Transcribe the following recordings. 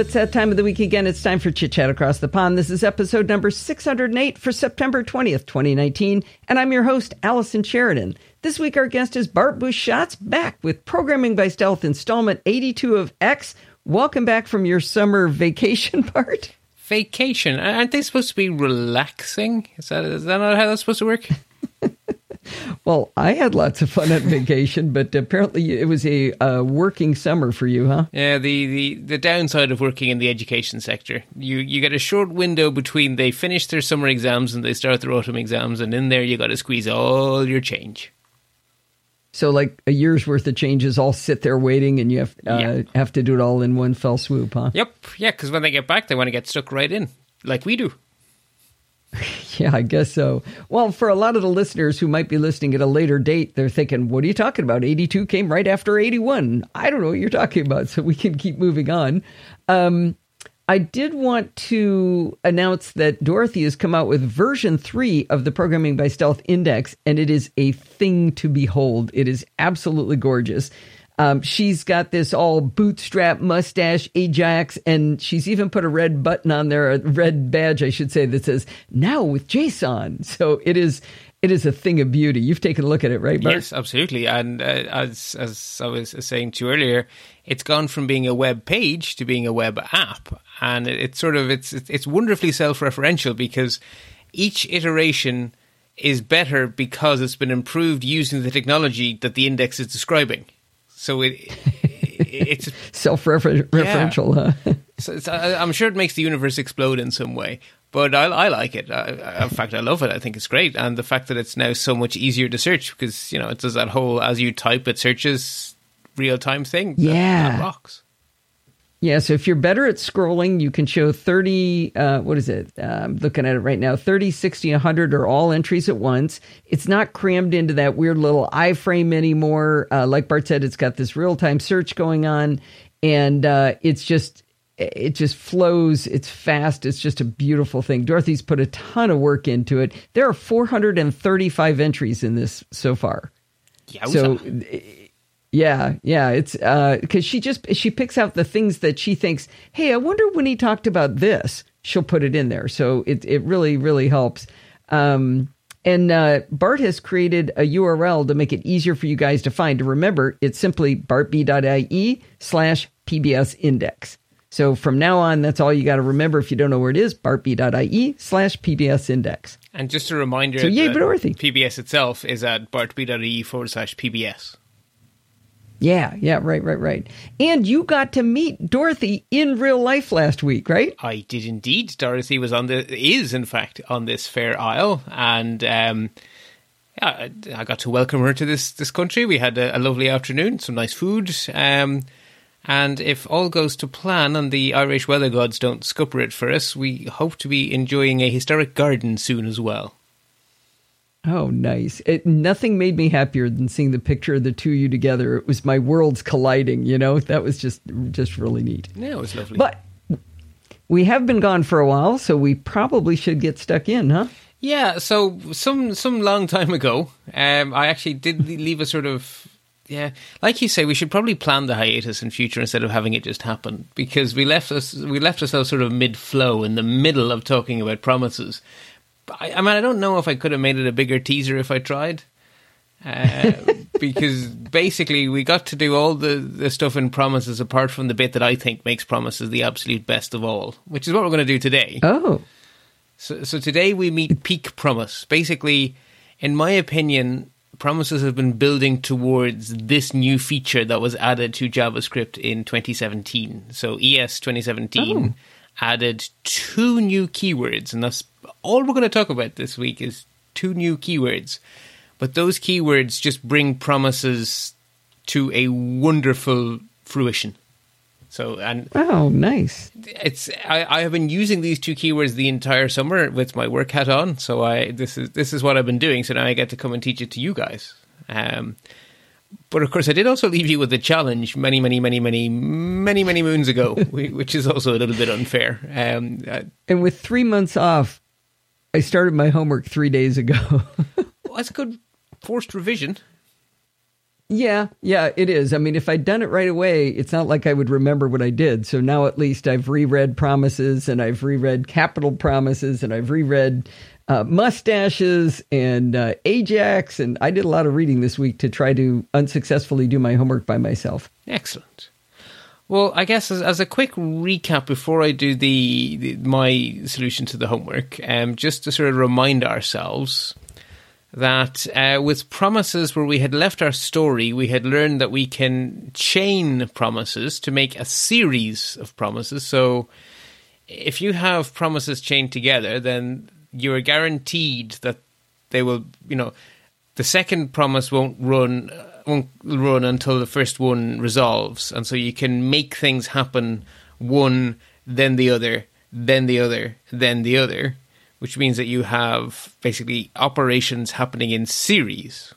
it's that time of the week again. It's time for Chit Chat Across the Pond. This is episode number 608 for September 20th, 2019. And I'm your host, Allison Sheridan. This week, our guest is Bart Busschots back with Programming by Stealth installment 82 of X. Welcome back from your summer vacation, Bart. Vacation? Aren't they supposed to be relaxing? Is that, is that not how that's supposed to work? Well, I had lots of fun on vacation, but apparently it was a uh, working summer for you, huh? Yeah, the, the, the downside of working in the education sector. You you get a short window between they finish their summer exams and they start their autumn exams, and in there you got to squeeze all your change. So, like a year's worth of changes all sit there waiting, and you have uh, yeah. have to do it all in one fell swoop, huh? Yep, yeah, because when they get back, they want to get stuck right in, like we do. Yeah, I guess so. Well, for a lot of the listeners who might be listening at a later date, they're thinking, what are you talking about? 82 came right after 81. I don't know what you're talking about, so we can keep moving on. Um, I did want to announce that Dorothy has come out with version three of the Programming by Stealth Index, and it is a thing to behold. It is absolutely gorgeous. Um, she's got this all bootstrap mustache Ajax, and she's even put a red button on there, a red badge, I should say, that says "Now with JSON." So it is, it is a thing of beauty. You've taken a look at it, right? Yes, absolutely. And uh, as as I was saying to you earlier, it's gone from being a web page to being a web app, and it's sort of it's it's wonderfully self-referential because each iteration is better because it's been improved using the technology that the index is describing. So it, it's self-referential, yeah. huh? so I'm sure it makes the universe explode in some way, but I, I like it. I, in fact, I love it. I think it's great, and the fact that it's now so much easier to search because you know it does that whole as you type it searches real time thing. Yeah, that, that rocks. Yeah, so if you're better at scrolling, you can show 30, uh, what is it? Uh, I'm looking at it right now 30, 60, 100 are all entries at once. It's not crammed into that weird little iframe anymore. Uh, like Bart said, it's got this real time search going on, and uh, it's just. It just flows. It's fast. It's just a beautiful thing. Dorothy's put a ton of work into it. There are 435 entries in this so far. Yeah, so yeah, yeah, it's because uh, she just she picks out the things that she thinks. Hey, I wonder when he talked about this. She'll put it in there, so it it really really helps. Um, and uh, Bart has created a URL to make it easier for you guys to find. To remember, it's simply bartb.ie slash PBS index. So from now on, that's all you got to remember if you don't know where it is, bartb.ie slash PBS index. And just a reminder, so yay, Dorothy. PBS itself is at bartb.ie forward slash PBS. Yeah, yeah, right, right, right. And you got to meet Dorothy in real life last week, right? I did indeed. Dorothy was on the is in fact on this fair isle, and um, yeah, I got to welcome her to this this country. We had a, a lovely afternoon, some nice food, um, and if all goes to plan and the Irish weather gods don't scupper it for us, we hope to be enjoying a historic garden soon as well. Oh, nice. It, nothing made me happier than seeing the picture of the two of you together. It was my worlds colliding, you know? That was just just really neat. Yeah, it was lovely. But we have been gone for a while, so we probably should get stuck in, huh? Yeah, so some some long time ago, um, I actually did leave a sort of yeah, like you say, we should probably plan the hiatus in future instead of having it just happen because we left us we left ourselves sort of mid flow in the middle of talking about promises, I, I mean, I don't know if I could have made it a bigger teaser if I tried. Uh, because basically we got to do all the, the stuff in promises apart from the bit that I think makes promises the absolute best of all, which is what we're going to do today. Oh. So, so today we meet peak promise. Basically, in my opinion, promises have been building towards this new feature that was added to JavaScript in 2017. So ES 2017 oh. Added two new keywords, and that's all we're going to talk about this week is two new keywords. But those keywords just bring promises to a wonderful fruition. So and oh, nice! It's I, I have been using these two keywords the entire summer with my work hat on. So I this is this is what I've been doing. So now I get to come and teach it to you guys. Um, but of course, I did also leave you with a challenge many, many, many, many, many, many moons ago, which is also a little bit unfair. Um, uh, and with three months off, I started my homework three days ago. well, that's good forced revision. Yeah, yeah, it is. I mean, if I'd done it right away, it's not like I would remember what I did. So now at least I've reread Promises and I've reread Capital Promises and I've reread uh, Mustaches and uh, Ajax. And I did a lot of reading this week to try to unsuccessfully do my homework by myself. Excellent. Well, I guess as, as a quick recap before I do the, the my solution to the homework, um, just to sort of remind ourselves that uh, with promises where we had left our story, we had learned that we can chain promises to make a series of promises. So if you have promises chained together, then you're guaranteed that they will, you know, the second promise won't run won't run until the first one resolves, and so you can make things happen one, then the other, then the other, then the other which means that you have basically operations happening in series.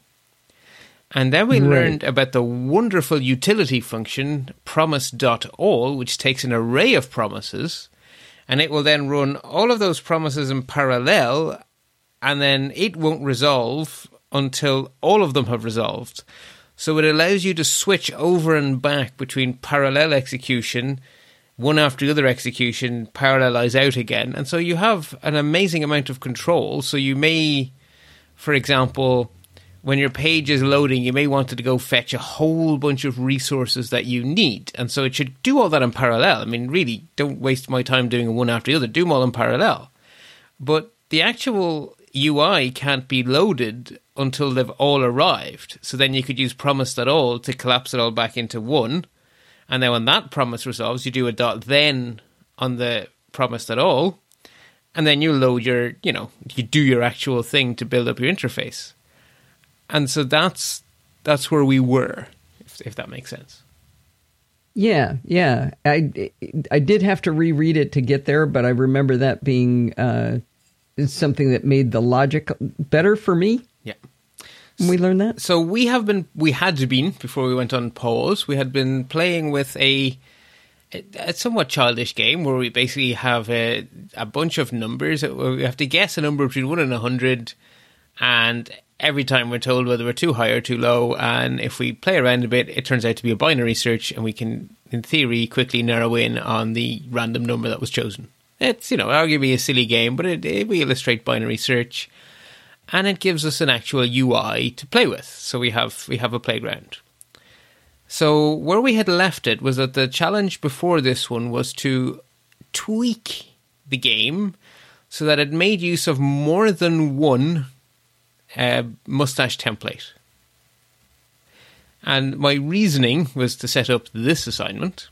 And then we right. learned about the wonderful utility function promise.all, which takes an array of promises, and it will then run all of those promises in parallel, and then it won't resolve until all of them have resolved. So it allows you to switch over and back between parallel execution one after the other execution parallelize out again. And so you have an amazing amount of control. So you may, for example, when your page is loading, you may want to go fetch a whole bunch of resources that you need. And so it should do all that in parallel. I mean, really, don't waste my time doing one after the other, do them all in parallel. But the actual UI can't be loaded until they've all arrived. So then you could use promise.all to collapse it all back into one and then when that promise resolves, you do a dot then on the promise.all, and then you load your, you know, you do your actual thing to build up your interface. And so that's that's where we were, if, if that makes sense. Yeah, yeah. I I did have to reread it to get there, but I remember that being uh, something that made the logic better for me. Yeah we learned that? So we have been, we had been before we went on pause. We had been playing with a, a somewhat childish game where we basically have a, a bunch of numbers. We have to guess a number between one and a hundred, and every time we're told whether we're too high or too low. And if we play around a bit, it turns out to be a binary search, and we can, in theory, quickly narrow in on the random number that was chosen. It's you know arguably a silly game, but it, it we illustrate binary search and it gives us an actual UI to play with. So we have we have a playground. So where we had left it was that the challenge before this one was to tweak the game so that it made use of more than one uh, mustache template. And my reasoning was to set up this assignment,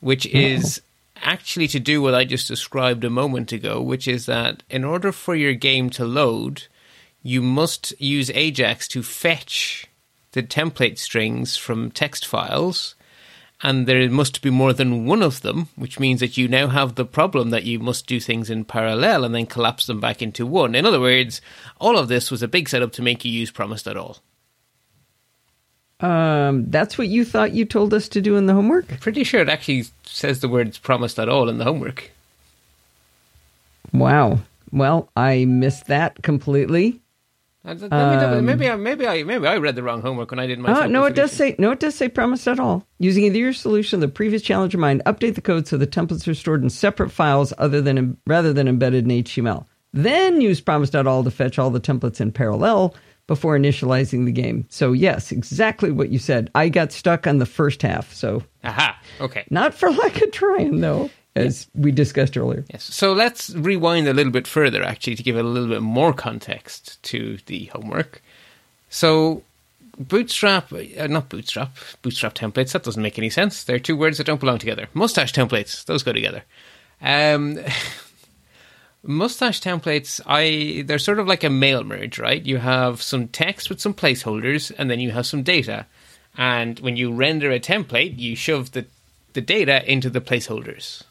which is actually to do what I just described a moment ago, which is that in order for your game to load, you must use Ajax to fetch the template strings from text files, and there must be more than one of them, which means that you now have the problem that you must do things in parallel and then collapse them back into one. In other words, all of this was a big setup to make you use promise.all. Um, that's what you thought you told us to do in the homework? pretty sure it actually says the words promise.all in the homework. Wow. Well, I missed that completely. Um, maybe I maybe I maybe I read the wrong homework when I did my. Uh, no, it does say no. It does say promise.all. Using either your solution, the previous challenge of mine, update the code so the templates are stored in separate files other than rather than embedded in HTML. Then use promise.all to fetch all the templates in parallel before initializing the game. So yes, exactly what you said. I got stuck on the first half. So aha, okay, not for lack of trying though as we discussed earlier. Yes. So let's rewind a little bit further, actually, to give it a little bit more context to the homework. So, Bootstrap, uh, not Bootstrap, Bootstrap templates, that doesn't make any sense. They're two words that don't belong together. Mustache templates, those go together. Um, mustache templates, I they're sort of like a mail merge, right? You have some text with some placeholders, and then you have some data. And when you render a template, you shove the, the data into the placeholders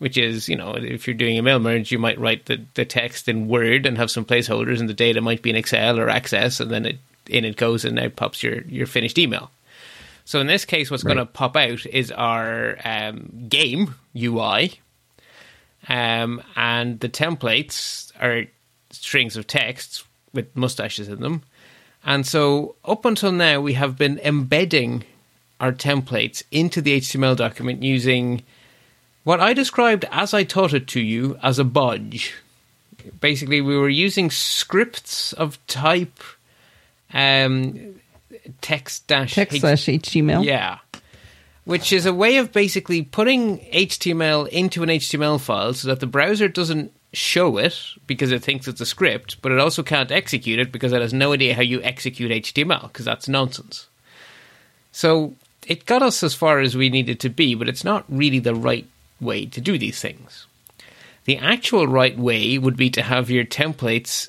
which is, you know, if you're doing a mail merge, you might write the, the text in Word and have some placeholders, and the data might be in Excel or Access, and then it in it goes and out pops your, your finished email. So in this case, what's right. going to pop out is our um, game UI, um, and the templates are strings of text with mustaches in them, And so up until now, we have been embedding our templates into the HTML document using what I described as I taught it to you as a bodge. Basically, we were using scripts of type um, text dash Text slash HTML. yeah. Which is a way of basically putting HTML into an HTML file so that the browser doesn't show it because it thinks it's a script, but it also can't execute it because it has no idea how you execute HTML because that's nonsense. So it got us as far as we needed to be, but it's not really the right way to do these things. The actual right way would be to have your templates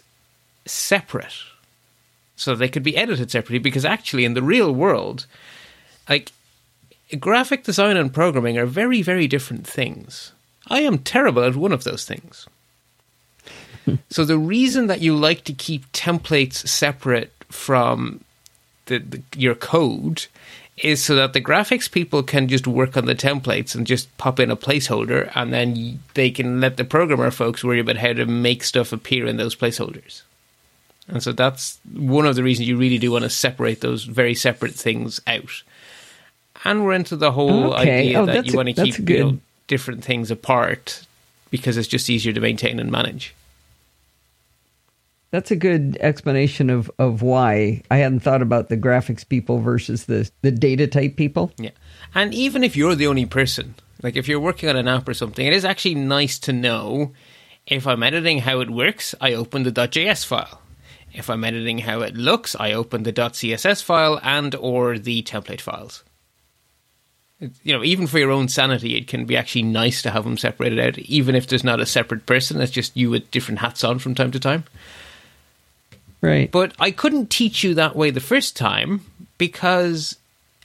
separate so they could be edited separately because actually in the real world like graphic design and programming are very very different things i am terrible at one of those things so the reason that you like to keep templates separate from the, the, your code is so that the graphics people can just work on the templates and just pop in a placeholder and then they can let the programmer folks worry about how to make stuff appear in those placeholders and so that's one of the reasons you really do want to separate those very separate things out. And we're into the whole Okay. idea Oh, that you want to keep you know, different things apart because it's just easier to maintain and manage. That's a good explanation of, of why I hadn't thought about the graphics people versus the, the data type people. Yeah. And even if you're the only person, like if you're working on an app or something, it is actually nice to know if I'm editing how it works, I open the .js file. If I'm editing how it looks, I open the .css file and or the template files. You know, even for your own sanity, it can be actually nice to have them separated out, even if there's not a separate person. It's just you with different hats on from time to time. Right. But I couldn't teach you that way the first time because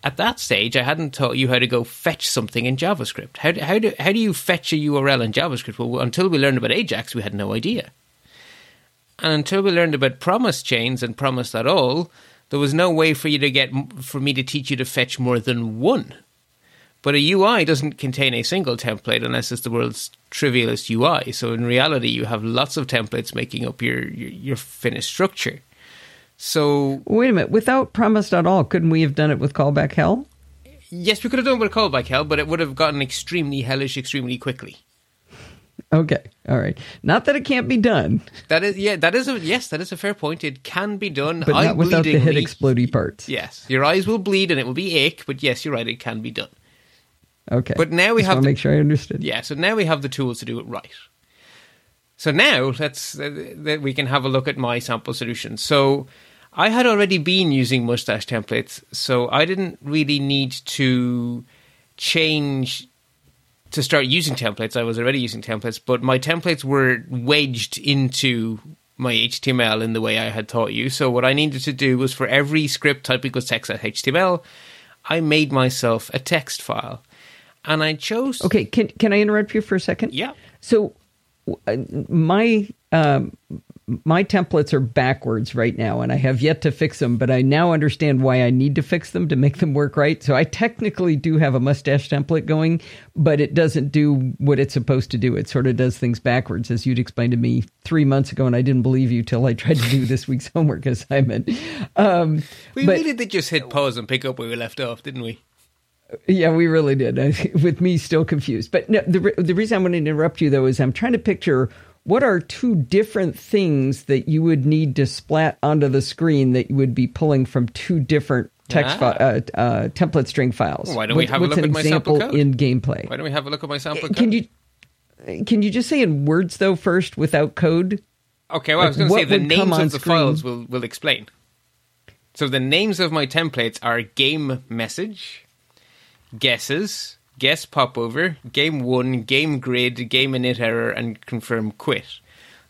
at that stage I hadn't taught you how to go fetch something in JavaScript. How do, how do, how do you fetch a URL in JavaScript? Well, until we learned about Ajax, we had no idea. And until we learned about promise chains and promise.all, there was no way for you to get for me to teach you to fetch more than one. But a UI doesn't contain a single template unless it's the world's trivialist UI. So in reality, you have lots of templates making up your your, your finished structure. So Wait a minute. Without promise.all, couldn't we have done it with callback hell? yes, we could have done it with callback hell, but it would have gotten extremely hellish extremely quickly. Okay. All right. Not that it can't be done, That is yeah, that is a yes, that is a fair point. It can be done. but not without the head explodey parts. Yes, your eyes will bleed and it will be ache, but yes, you're right, it can be done. Okay. But now we Just have wanna make sure I understood. Yeah, so now we have the tools to do it right. So now let's uh, we can have a look at my sample solution. So I had already been using mustache templates, so I didn't really need to change to start using templates. I was already using templates, but my templates were wedged into my HTML in the way I had taught you. So what I needed to do was for every script type equals text at HTML, I made myself a text file. And I chose Okay. Can can I interrupt you for a second? Yeah. So uh, my um, my templates are backwards right now, and I have yet to fix them. But I now understand why I need to fix them to make them work right. So I technically do have a mustache template going, but it doesn't do what it's supposed to do. It sort of does things backwards, as you'd explained to me three months ago, and I didn't believe you till I tried to do this week's homework assignment. Um, We but- really did just hit pause and pick up where we left off, didn't we? Yeah, we really did. With me still confused. But no, the the reason I'm going to interrupt you though is I'm trying to picture what are two different things that you would need to splat onto the screen that you would be pulling from two different text Ah. fi- uh, uh, template string files. Why don't we What- have a look at my sample code? in gameplay? Why don't we have a look at my sample code? Can you can you just say in words though first without code? Okay, well, I was going to say the names of the screen? files will, will explain. So the names of my templates are game message, guesses, guess popover, game won, game grid, game init error, and confirm quit.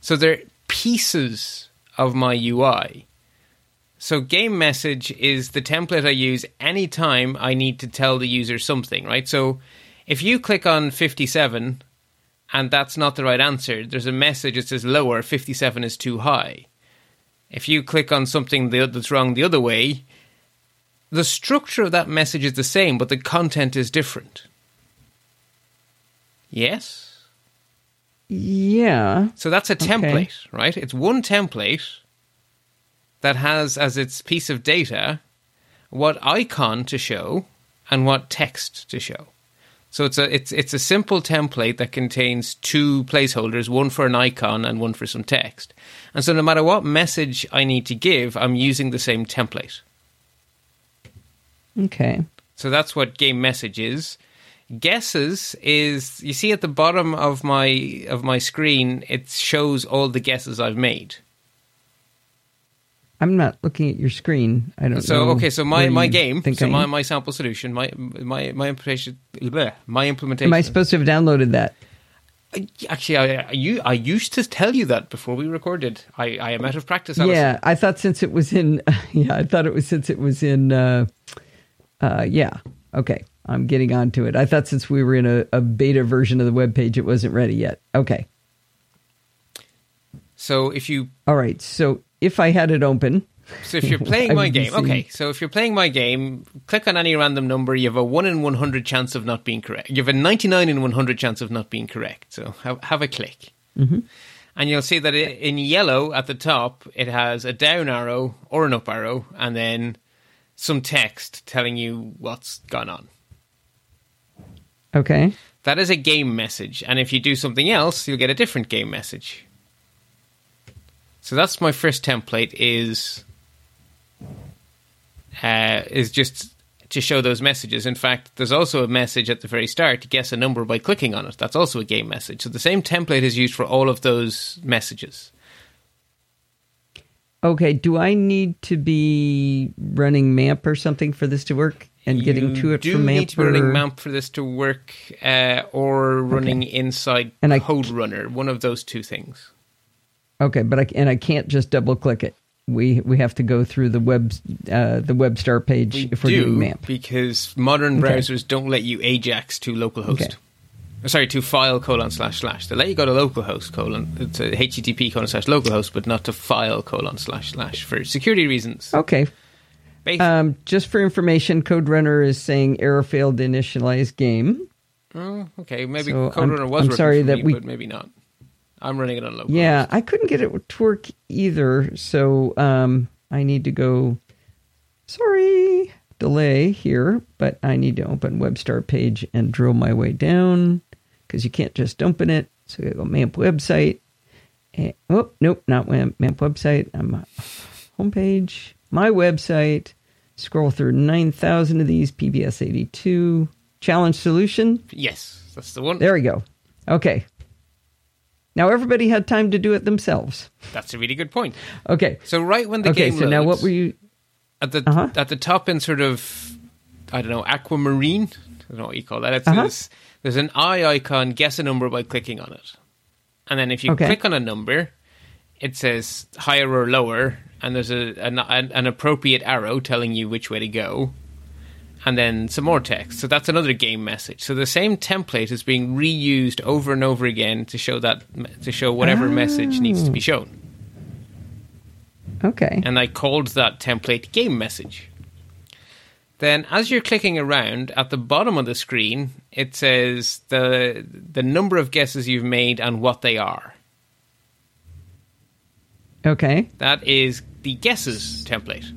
So they're pieces of my UI. So game message is the template I use anytime I need to tell the user something, right? So if you click on 57 and that's not the right answer, there's a message that says lower, 57 is too high. If you click on something that's wrong the other way, the structure of that message is the same, but the content is different. Yes? Yeah. So that's a template, right? It's one template that has as its piece of data what icon to show and what text to show. So it's a it's it's a simple template that contains two placeholders, one for an icon and one for some text. And so no matter what message I need to give, I'm using the same template. Okay. So that's what game message is. Guesses is you see at the bottom of my of my screen it shows all the guesses I've made. I'm not looking at your screen. I don't know. So okay, so my, my game, so I my, my sample solution, my my my implementation, bleh, my implementation. Am I supposed to have downloaded that? Actually, I, you I used to tell you that before we recorded. I, I am out of practice. Allison. Yeah, I thought since it was in. Yeah, I thought it was since it was in. Uh, uh, yeah. Okay, I'm getting onto it. I thought since we were in a, a beta version of the web page, it wasn't ready yet. Okay. So if you All right. So if I had it open, so if you're playing my game, okay. So if you're playing my game, click on any random number. You have a one in one hundred chance of not being correct. You have a ninety nine in one hundred chance of not being correct. So have, have a click, Mm-hmm. and you'll see that i in yellow at the top it has a down arrow or an up arrow, and then some text telling you what's gone on. okay. That is a game message, and if you do something else, you'll get a different game message. So that's my first template is uh, is just to show those messages. In fact, there's also a message at the very start to guess a number by clicking on it. That's also a game message. So the same template is used for all of those messages. Okay. Do I need to be running MAMP or something for this to work and getting you to it from MAMP? need to be running or- MAMP for this to work, uh, or running inside And I- Code Runner. One of those two things. Okay, but I and I can't just double click it. We we have to go through the web uh, the web start page We if we're do doing MAMP. because modern Okay. browsers don't let you AJAX to localhost. Okay. Uh, Sorry, to file colon slash slash. They let you go to localhost colon to HTTP colon slash localhost, but not to file colon slash slash for security reasons. Okay. Um, just for information, Code Runner is saying error failed to initialize game. oh, okay, maybe so Code I'm- Runner was I'm sorry that me, we- but maybe not. I'm running it on localhost. Yeah, I couldn't get it to work either, so um, I need to go. Sorry, delay here, but I need to open web start page and drill my way down because you can't just open it. So I go MAMP website. And, oh, nope, not web, MAMP website. I'm uh, homepage, my website. Scroll through 9,000 of these, PBS 82. Challenge solution. Yes, that's the one. There we go. Okay. Now everybody had time to do it themselves. That's a really good point. Okay. So right when the okay, game so now what were you at the Uh-huh. at the top in sort of I don't know aquamarine. I don't know what you call that. It Uh-huh. says there's an eye icon. Guess a number by clicking on it, and then if you Okay. click on a number, it says higher or lower, and there's a an, an, an appropriate arrow telling you which way to go, and then some more text. So that's another game message. So the same template is being reused over and over again to show that to show whatever message needs to be oh. shown Okay. and I called that template game message. Then, as you're clicking around at the bottom of the screen, it says the the number of guesses you've made and what they are. Okay. That is the guesses template.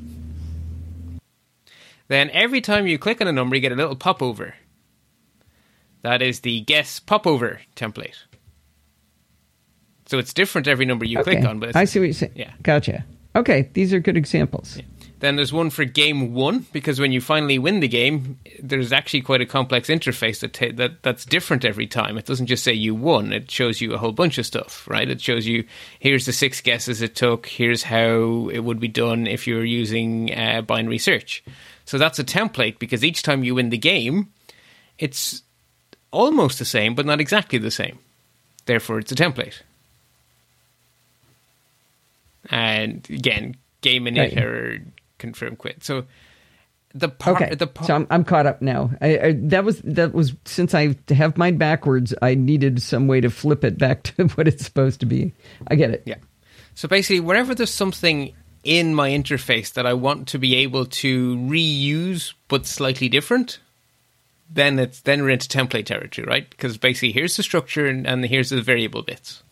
Then, every time you click on a number, you get a little popover. That is the guess popover template. So it's different every number you okay. click on, but I see what you're saying. Yeah. Gotcha. Okay, these are good examples. Then there's one for game won because when you finally win the game, there's actually quite a complex interface that ta- that that's different every time. It doesn't just say you won; it shows you a whole bunch of stuff, right? It shows you here's the six guesses it took, here's how it would be done if you were using uh, binary search. So that's a template because each time you win the game, it's almost the same, but not exactly the same. Therefore, it's a template. And again, game init Right. Confirm quit. So the part, Okay, the part, so I'm, I'm caught up now. I, I, that was that was since I have mine backwards. I needed some way to flip it back to what it's supposed to be. I get it. yeah. So basically, wherever there's something in my interface that I want to be able to reuse but slightly different, then it's then we're into template territory, right? Because basically, here's the structure and, and here's the variable bits.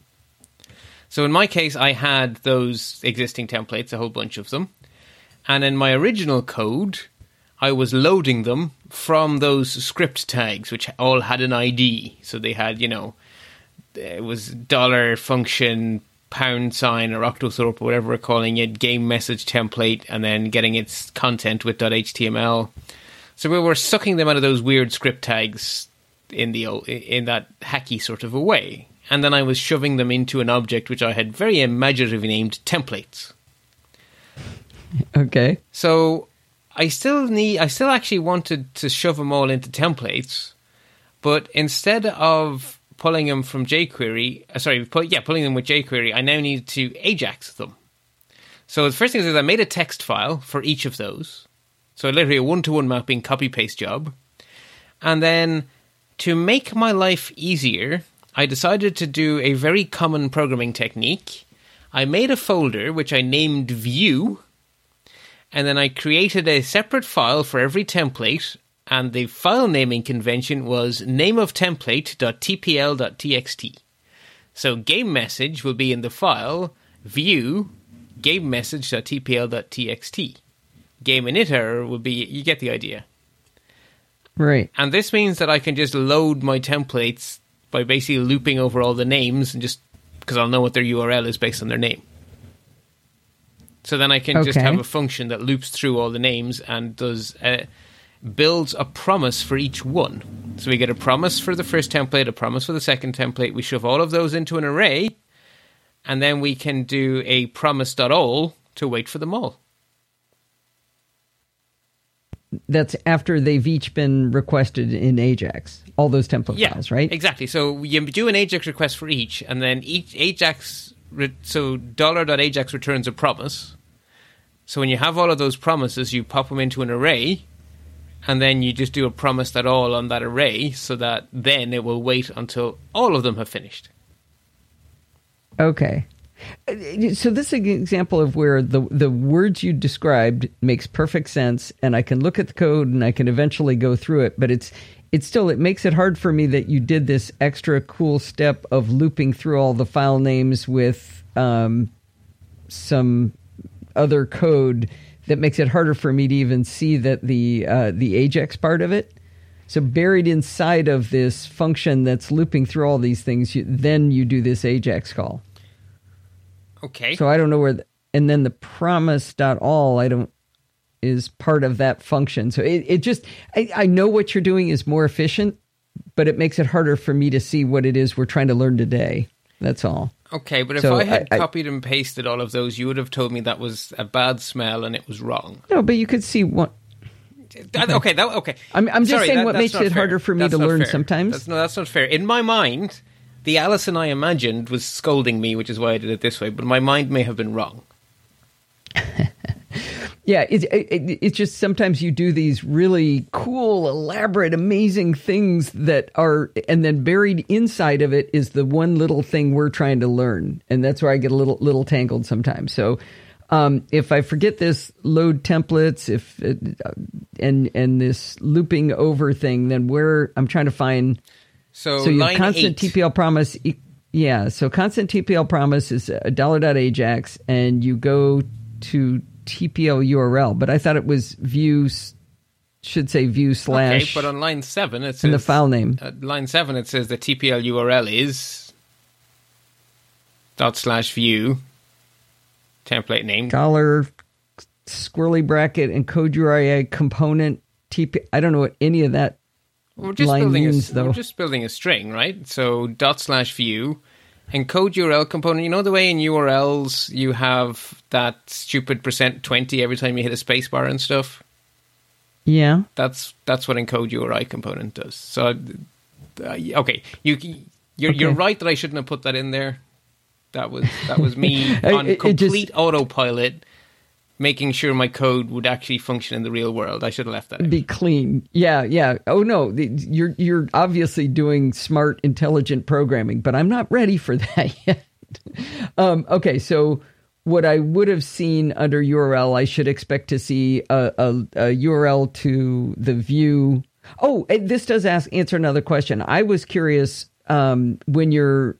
So in my case, I had those existing templates, a whole bunch of them. And in my original code, I was loading them from those script tags, which all had an ID. So they had, you know, it was dollar function, pound sign, or octothorpe, or whatever we're calling it, game message template, and then getting its content with .html. So we were sucking them out of those weird script tags in the in that hacky sort of a way, and then I was shoving them into an object which I had very imaginatively named templates. Okay. So I still need, I still actually wanted to shove them all into templates, but instead of pulling them from jQuery, uh, sorry, pull, yeah, pulling them with jQuery, I now need to Ajax them. So the first thing is I made a text file for each of those. So literally a one-to-one mapping copy paste job. And then to make my life easier, I decided to do a very common programming technique. I made a folder which I named view and then I created a separate file for every template, and the file naming convention was nameoftemplate.tpl.txt. So game message will be in the file view game message.tpl.txt. Game init will be you get the idea. Right. And this means that I can just load my templates by basically looping over all the names and just because I'll know what their URL is based on their name. So then I can just have a function that loops through all the names and does uh, builds a promise for each one. So we get a promise for the first template, a promise for the second template. We shove all of those into an array, and then we can do a promise.all to wait for them all. That's after they've each been requested in Ajax. All those template Yeah, files, right? Exactly. So you do an Ajax request for each, and then each Ajax. So $.ajax returns a promise. So when you have all of those promises, you pop them into an array, and then you just do a promise.all on that array, so that then it will wait until all of them have finished. Okay. So this is an example of where the the words you described makes perfect sense, and I can look at the code and I can eventually go through it. But it's it's still it makes it hard for me that you did this extra cool step of looping through all the file names with um, some other code that makes it harder for me to even see that the uh, the Ajax part of it. So buried inside of this function that's looping through all these things, you, then you do this Ajax call. Okay. So I don't know where, the, and then the promise dot all I don't is part of that function. So it, it just I, I know what you're doing is more efficient, but it makes it harder for me to see what it is we're trying to learn today. That's all. okay, but if I had I- I- copied and pasted all of those, you would have told me that was a bad smell and it was wrong. No, but you could see what That- okay, that okay. I'm- I'm just Sorry, saying that- what makes it fair. harder for me That's to learn fair. sometimes. That's, no, that's not fair. In my mind, the Allison I imagined was scolding me, which is why I did it this way. But my mind may have been wrong. Yeah, it's it, it's just sometimes you do these really cool, elaborate, amazing things that are, and then buried inside of it is the one little thing we're trying to learn, and that's where I get a little little tangled sometimes. So, um, if I forget this load templates, if it, and and this looping over thing, then where I'm trying to find So, so your constant eight. TPL promise, yeah. So constant TPL promise is a dollar dot Ajax, and you go to TPL URL. But I thought it was view should say view Okay, slash but on line seven it says in the file name. At line seven it says the TPL URL is dot slash view template name. dollar squirrely bracket encode URI component TP. I don't know what any of that. We're just building means, a, though. we're just building a string, right? So dot slash view encode URL component. You know the way in URLs you have that stupid percent twenty every time you hit a spacebar and stuff. Yeah. That's that's what encode URI component does. So, uh, okay, you you're you're right that I shouldn't have put that in there. That was that was me on it just- complete autopilot, making sure my code would actually function in the real world. I should have left that. be clean. Yeah, yeah. Oh no, you're you're obviously doing smart, intelligent programming, but I'm not ready for that yet. um, okay, so what I would have seen under URL, I should expect to see a, a, a URL to the view. Oh, this does ask answer another question. I was curious um, when you're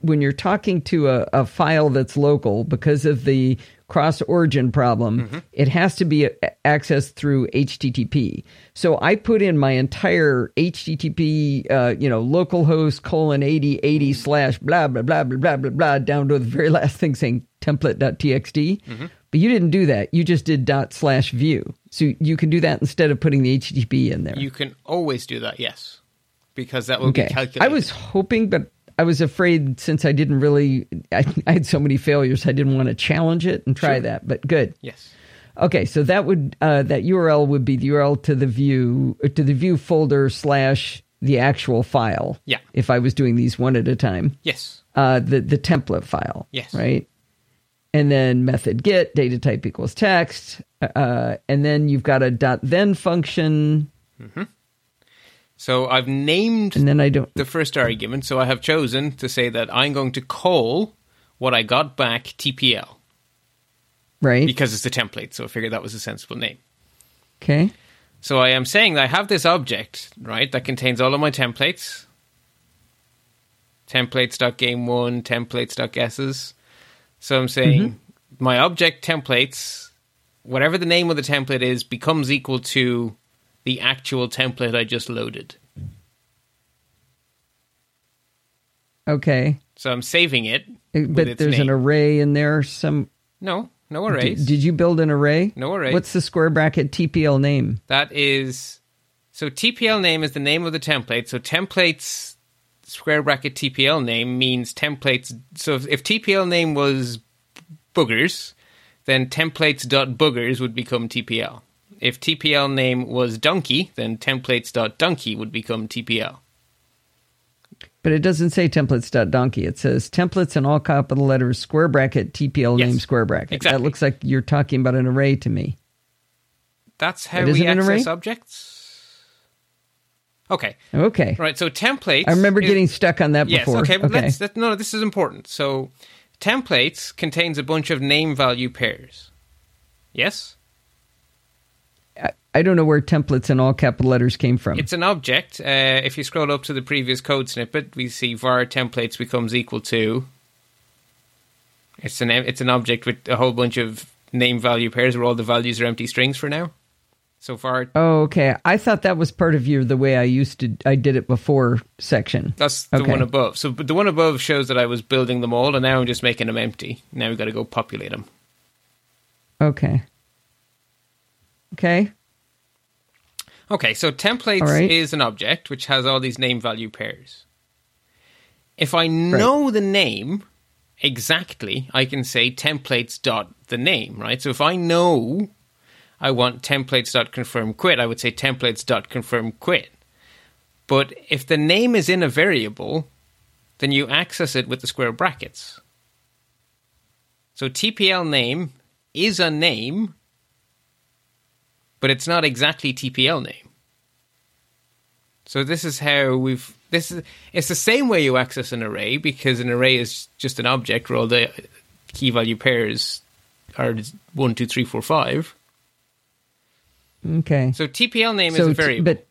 when you're talking to a, a file that's local because of the cross origin problem, Mm-hmm. it has to be accessed through HTTP. So I put in my entire HTTP, uh, you know, localhost colon 8080 slash blah, blah, blah, blah, blah, blah, blah, down to the very last thing saying template.txt. Mm-hmm. But you didn't do that. You just did dot slash view. So you can do that instead of putting the HTTP in there. You can always do that, yes, because that will be calculated. I was hoping, but I was afraid since I didn't really, I, I had so many failures, I didn't want to challenge it and try Sure. that. But good. yes, Okay, so that would uh, that URL would be the URL to the view uh, to the view folder slash the actual file. Yeah. If I was doing these one at a time, yes, uh, the the template file. Yes. Right. And then method get data type equals text, uh, and then you've got a dot then function, So I've named and then I don't. the first argument. So I have chosen to say that I'm going to call what I got back TPL Right. because it's a template. So I figured that was a sensible name. Okay. So I am saying that I have this object, right, that contains all of my templates. Templates.game1, templates.guesses. So I'm saying mm-hmm. my object templates, whatever the name of the template is, becomes equal to the actual template I just loaded. Okay. So I'm saving it. Uh, But there's an array in there. Some No, no arrays. did you build an array? No arrays. What's the square bracket TPL name? That is so TPL name is the name of the template. So templates square bracket TPL name means templates. So if, if TPL name was boogers, then templates.boogers would become TPL. If TPL name was donkey, then templates.donkey would become TPL. But it doesn't say templates.donkey. It says templates in all capital letters, square bracket, TPL Yes, name, square bracket. exactly. That looks like you're talking about an array to me. That's how It we access objects. Okay, Okay. right. So templates. I remember is- getting stuck on that Yes. before. Okay. But let's. That, no, this is important. So, templates contains a bunch of name value pairs. Yes, I, don't know where templates in all capital letters came from. it's an object. Uh, if you scroll up to the previous code snippet, we see var templates becomes equal to. It's an it's an object with a whole bunch of name value pairs where all the values are empty strings for now. So far. oh, okay. I thought that was part of your the way I used to I did it before section. That's the Okay. one above. So but the one above shows that I was building them all, and now I'm just making them empty. Now we've got to go populate them. Okay. Okay. Okay, so templates right. is an object which has all these name value pairs. If I know the name exactly, I can say templates dot the name, right? So if I know I want templates dot confirm quit, I would say templates dot confirm quit. But if the name is in a variable, then you access it with the square brackets. So TPL name is a name, but it's not exactly TPL name. So this is how we've this is it's the same way you access an array because an array is just an object where all the key value pairs are one, two, three, four, five. Okay. So TPL name is So a t- variable. but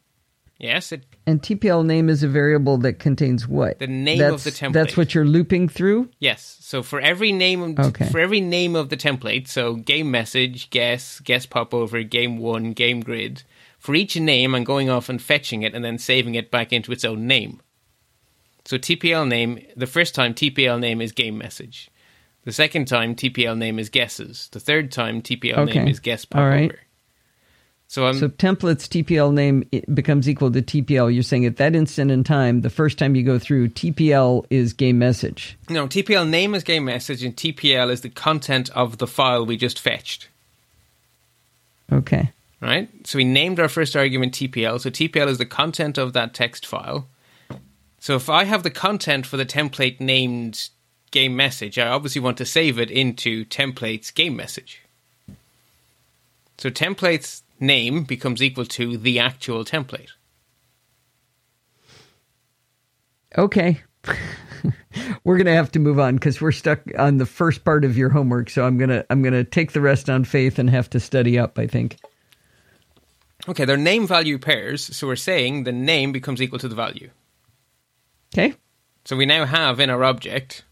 yes, it and TPL name is a variable that contains what? The name that's, of the template. That's what you're looping through? Yes. So for every name Okay. for every name of the template, so game message, guess, guess popover, game won, game grid, for each name I'm going off and fetching it and then saving it back into its own name. So TPL name, the first time TPL name is game message. The second time TPL name is guesses. The third time TPL name is guess All popover. right. So I'm So templates TPL name becomes equal to TPL. You're saying at that instant in time, the first time you go through, TPL is game message. no TPL name is game message and TPL is the content of the file we just fetched. Okay. right? So we named our first argument TPL. So TPL is the content of that text file. So if I have the content for the template named game message, I obviously want to save it into templates game message. So templates name becomes equal to the actual template. Okay. we're gonna have to move on because we're stuck on the first part of your homework. So I'm gonna I'm gonna take the rest on faith and have to study up. I think. Okay, they're name value pairs. So we're saying the name becomes equal to the value. Okay. So we now have in our object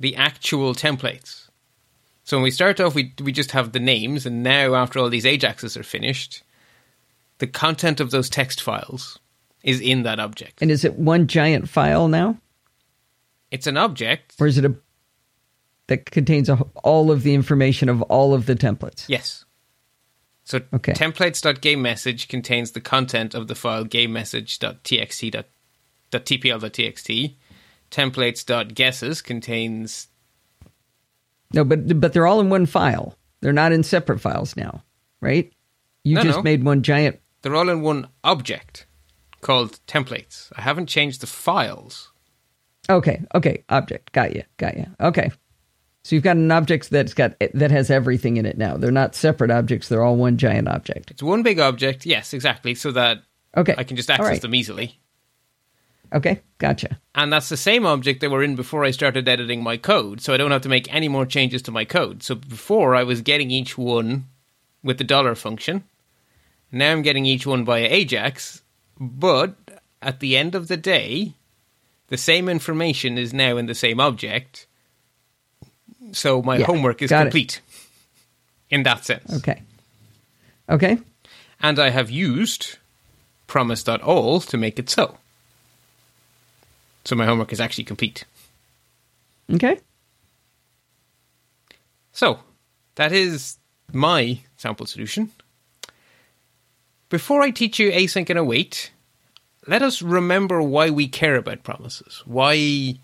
the actual templates. So when we start off, we, we just have the names, and now after all these Ajaxes are finished, the content of those text files is in that object. And is it one giant file now? It's an object. Or is it a that contains a, all of the information of all of the templates? Yes. So Okay. templates.gamemessage contains the content of the file gamemessage.txt.tpl.txt. Templates.guesses contains No, but but they're all in one file. They're not in separate files now, right? You No, just no. made one giant. they're all in one object called templates. I haven't changed the files. Okay, okay, object. Got you. Got you. Okay. So you've got an object that's got that has everything in it now. They're not separate objects. They're all one giant object. It's one big object, yes, exactly, so that Okay. I can just access right. them easily. Okay, gotcha. And that's the same object that we're in before I started editing my code, so I don't have to make any more changes to my code. So before I was getting each one with the dollar function. Now I'm getting each one via Ajax, but at the end of the day, the same information is now in the same object. So my Yeah, homework is got it. complete in that sense. Okay. Okay. And I have used promise.all to make it so. So my homework is actually complete. Okay. So, that is my sample solution. Before I teach you async and await, let us remember why we care about promises. Why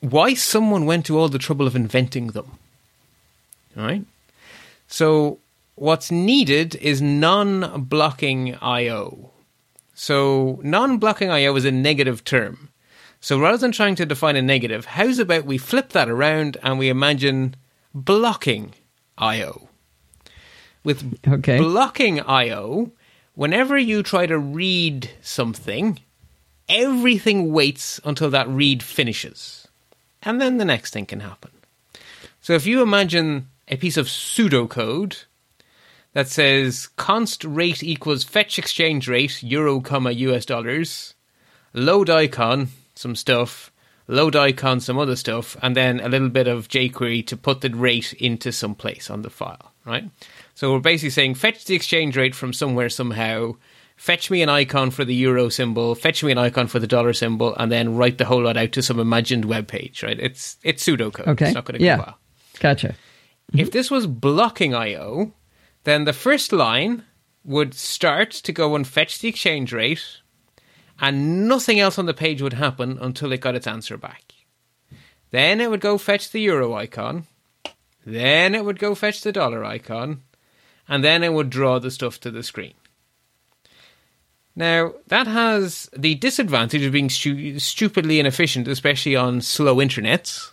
why someone went to all the trouble of inventing them. All right? So, what's needed is non-blocking IO. So, non-blocking IO is a negative term. So rather than trying to define a negative, how's about we flip that around and we imagine blocking IO? With Okay. blocking IO, whenever you try to read something, everything waits until that read finishes. And then the next thing can happen. So if you imagine a piece of pseudocode that says const rate equals fetch exchange rate, euro comma US dollars, load icon, some stuff, load icon, some other stuff, and then a little bit of jQuery to put the rate into some place on the file, right? So we're basically saying fetch the exchange rate from somewhere somehow, fetch me an icon for the euro symbol, fetch me an icon for the dollar symbol, and then write the whole lot out to some imagined web page, right? It's it's pseudocode. Okay. It's not going to Yeah. compile. Gotcha. Mm-hmm. If this was blocking IO, then the first line would start to go and fetch the exchange rate, and nothing else on the page would happen until it got its answer back. Then it would go fetch the euro icon, then it would go fetch the dollar icon, and then it would draw the stuff to the screen. Now, that has the disadvantage of being stu- stupidly inefficient, especially on slow internets.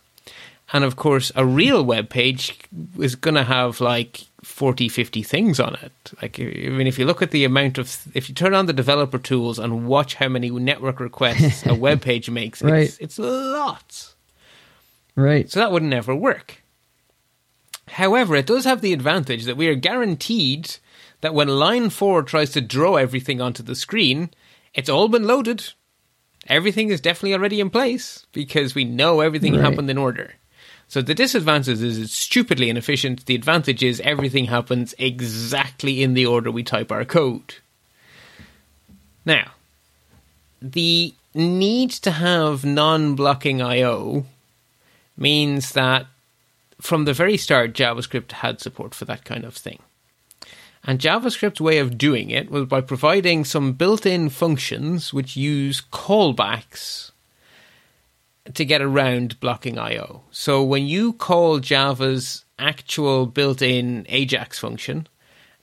And of course, a real web page is going to have like 40, 50 things on it. Like, I mean, if you look at the amount of, if you turn on the developer tools and watch how many network requests a web page makes, Right. it's, it's lots. Right. So that would never work. However, it does have the advantage that we are guaranteed that when line 4 tries to draw everything onto the screen, it's all been loaded. Everything is definitely already in place because we know everything Right. happened in order. So the disadvantage is it's stupidly inefficient. The advantage is everything happens exactly in the order we type our code. Now, the need to have non-blocking I/O means that from the very start, JavaScript had support for that kind of thing. And JavaScript's way of doing it was by providing some built in functions which use callbacks to get around blocking I/O. So when you call Java's actual built-in Ajax function,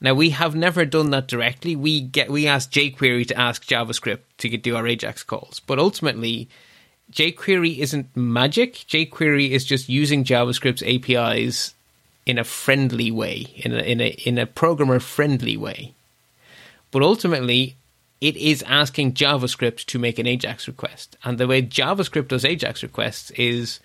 now we have never done that directly. We get we ask jQuery to ask JavaScript to do our Ajax calls, but ultimately jQuery isn't magic. jQuery is just using JavaScript's APIs in a friendly way, in a in a in a programmer friendly way. But ultimately, it is asking JavaScript to make an Ajax request. And the way JavaScript does Ajax requests is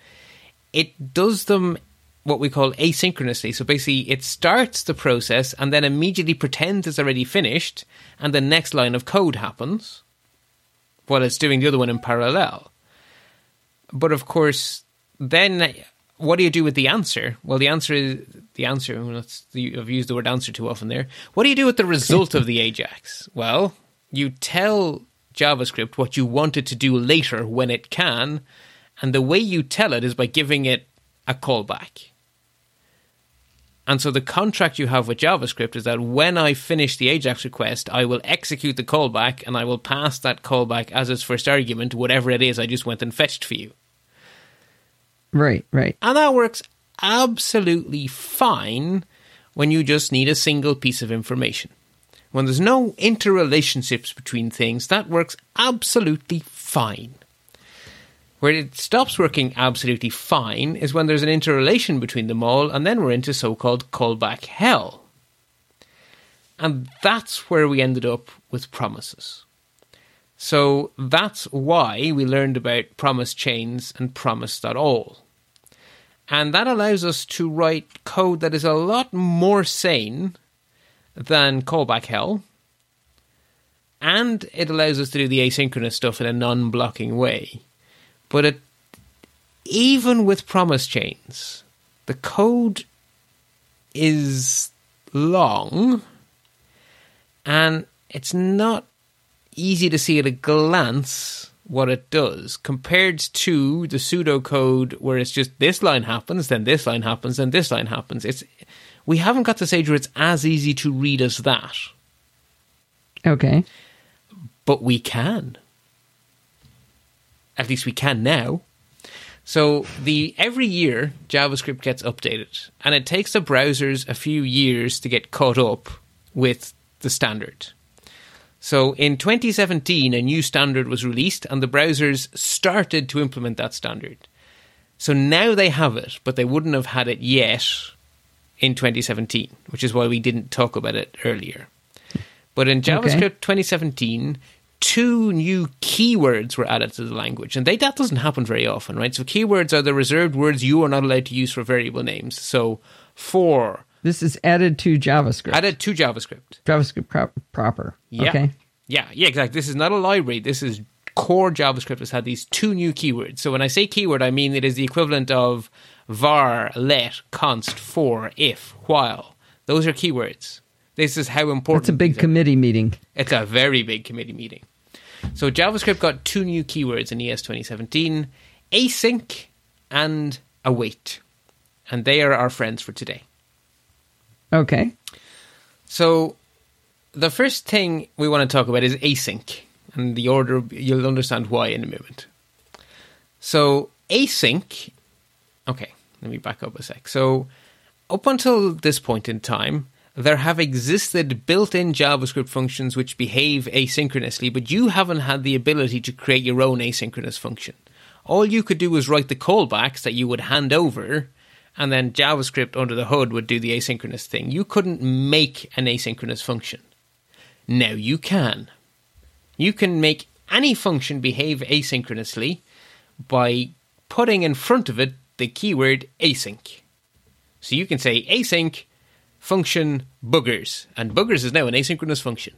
it does them what we call asynchronously. So basically, it starts the process and then immediately pretends it's already finished, and the next line of code happens while it's doing the other one in parallel. but of course, then what do you do with the answer? Well, the answer is the answer. I've used the word answer too often there. What do you do with the result of the AJAX? Well, you tell JavaScript what you want it to do later when it can, and the way you tell it is by giving it a callback. And so the contract you have with JavaScript is that when I finish the AJAX request, I will execute the callback and I will pass that callback as its first argument, whatever it is I just went and fetched for you. Right, right. And that works absolutely fine when you just need a single piece of information. When there's no interrelationships between things, that works absolutely fine. Where it stops working absolutely fine is when there's an interrelation between them all, and then we're into so called callback hell. And that's where we ended up with promises. So that's why we learned about promise chains and promise.all. And that allows us to write code that is a lot more sane than callback hell. And it allows us to do the asynchronous stuff in a non blocking way. But it, even with promise chains, the code is long and it's not easy to see at a glance what it does compared to the pseudocode where it's just this line happens, then this line happens, then this line happens. It's we haven't got to stage where it's as easy to read as that. Okay. But we can. At least we can now. So the every year JavaScript gets updated, and it takes the browsers a few years to get caught up with the standard. So in 2017, a new standard was released, and the browsers started to implement that standard. So now they have it, but they wouldn't have had it yet in 2017, which is why we didn't talk about it earlier. But in JavaScript okay. 2017, two new keywords were added to the language, and they, that doesn't happen very often, right? So keywords are the reserved words you are not allowed to use for variable names. So for this is added to JavaScript. Added to JavaScript. JavaScript pro- proper. Yeah. Okay. Yeah, yeah, exactly. This is not a library. This is core JavaScript has had these two new keywords. So when I say keyword, I mean it is the equivalent of var, let, const, for, if, while. Those are keywords. This is how important. It's a big committee meeting. It's a very big committee meeting. So JavaScript got two new keywords in ES 2017 async and await. And they are our friends for today. Okay. So the first thing we want to talk about is async. And the order, you'll understand why in a moment. So async, okay, let me back up a sec. So up until this point in time, there have existed built in JavaScript functions which behave asynchronously, but you haven't had the ability to create your own asynchronous function. All you could do was write the callbacks that you would hand over, and then JavaScript under the hood would do the asynchronous thing. You couldn't make an asynchronous function. Now you can. You can make any function behave asynchronously by putting in front of it the keyword async. So you can say async function boogers, and boogers is now an asynchronous function.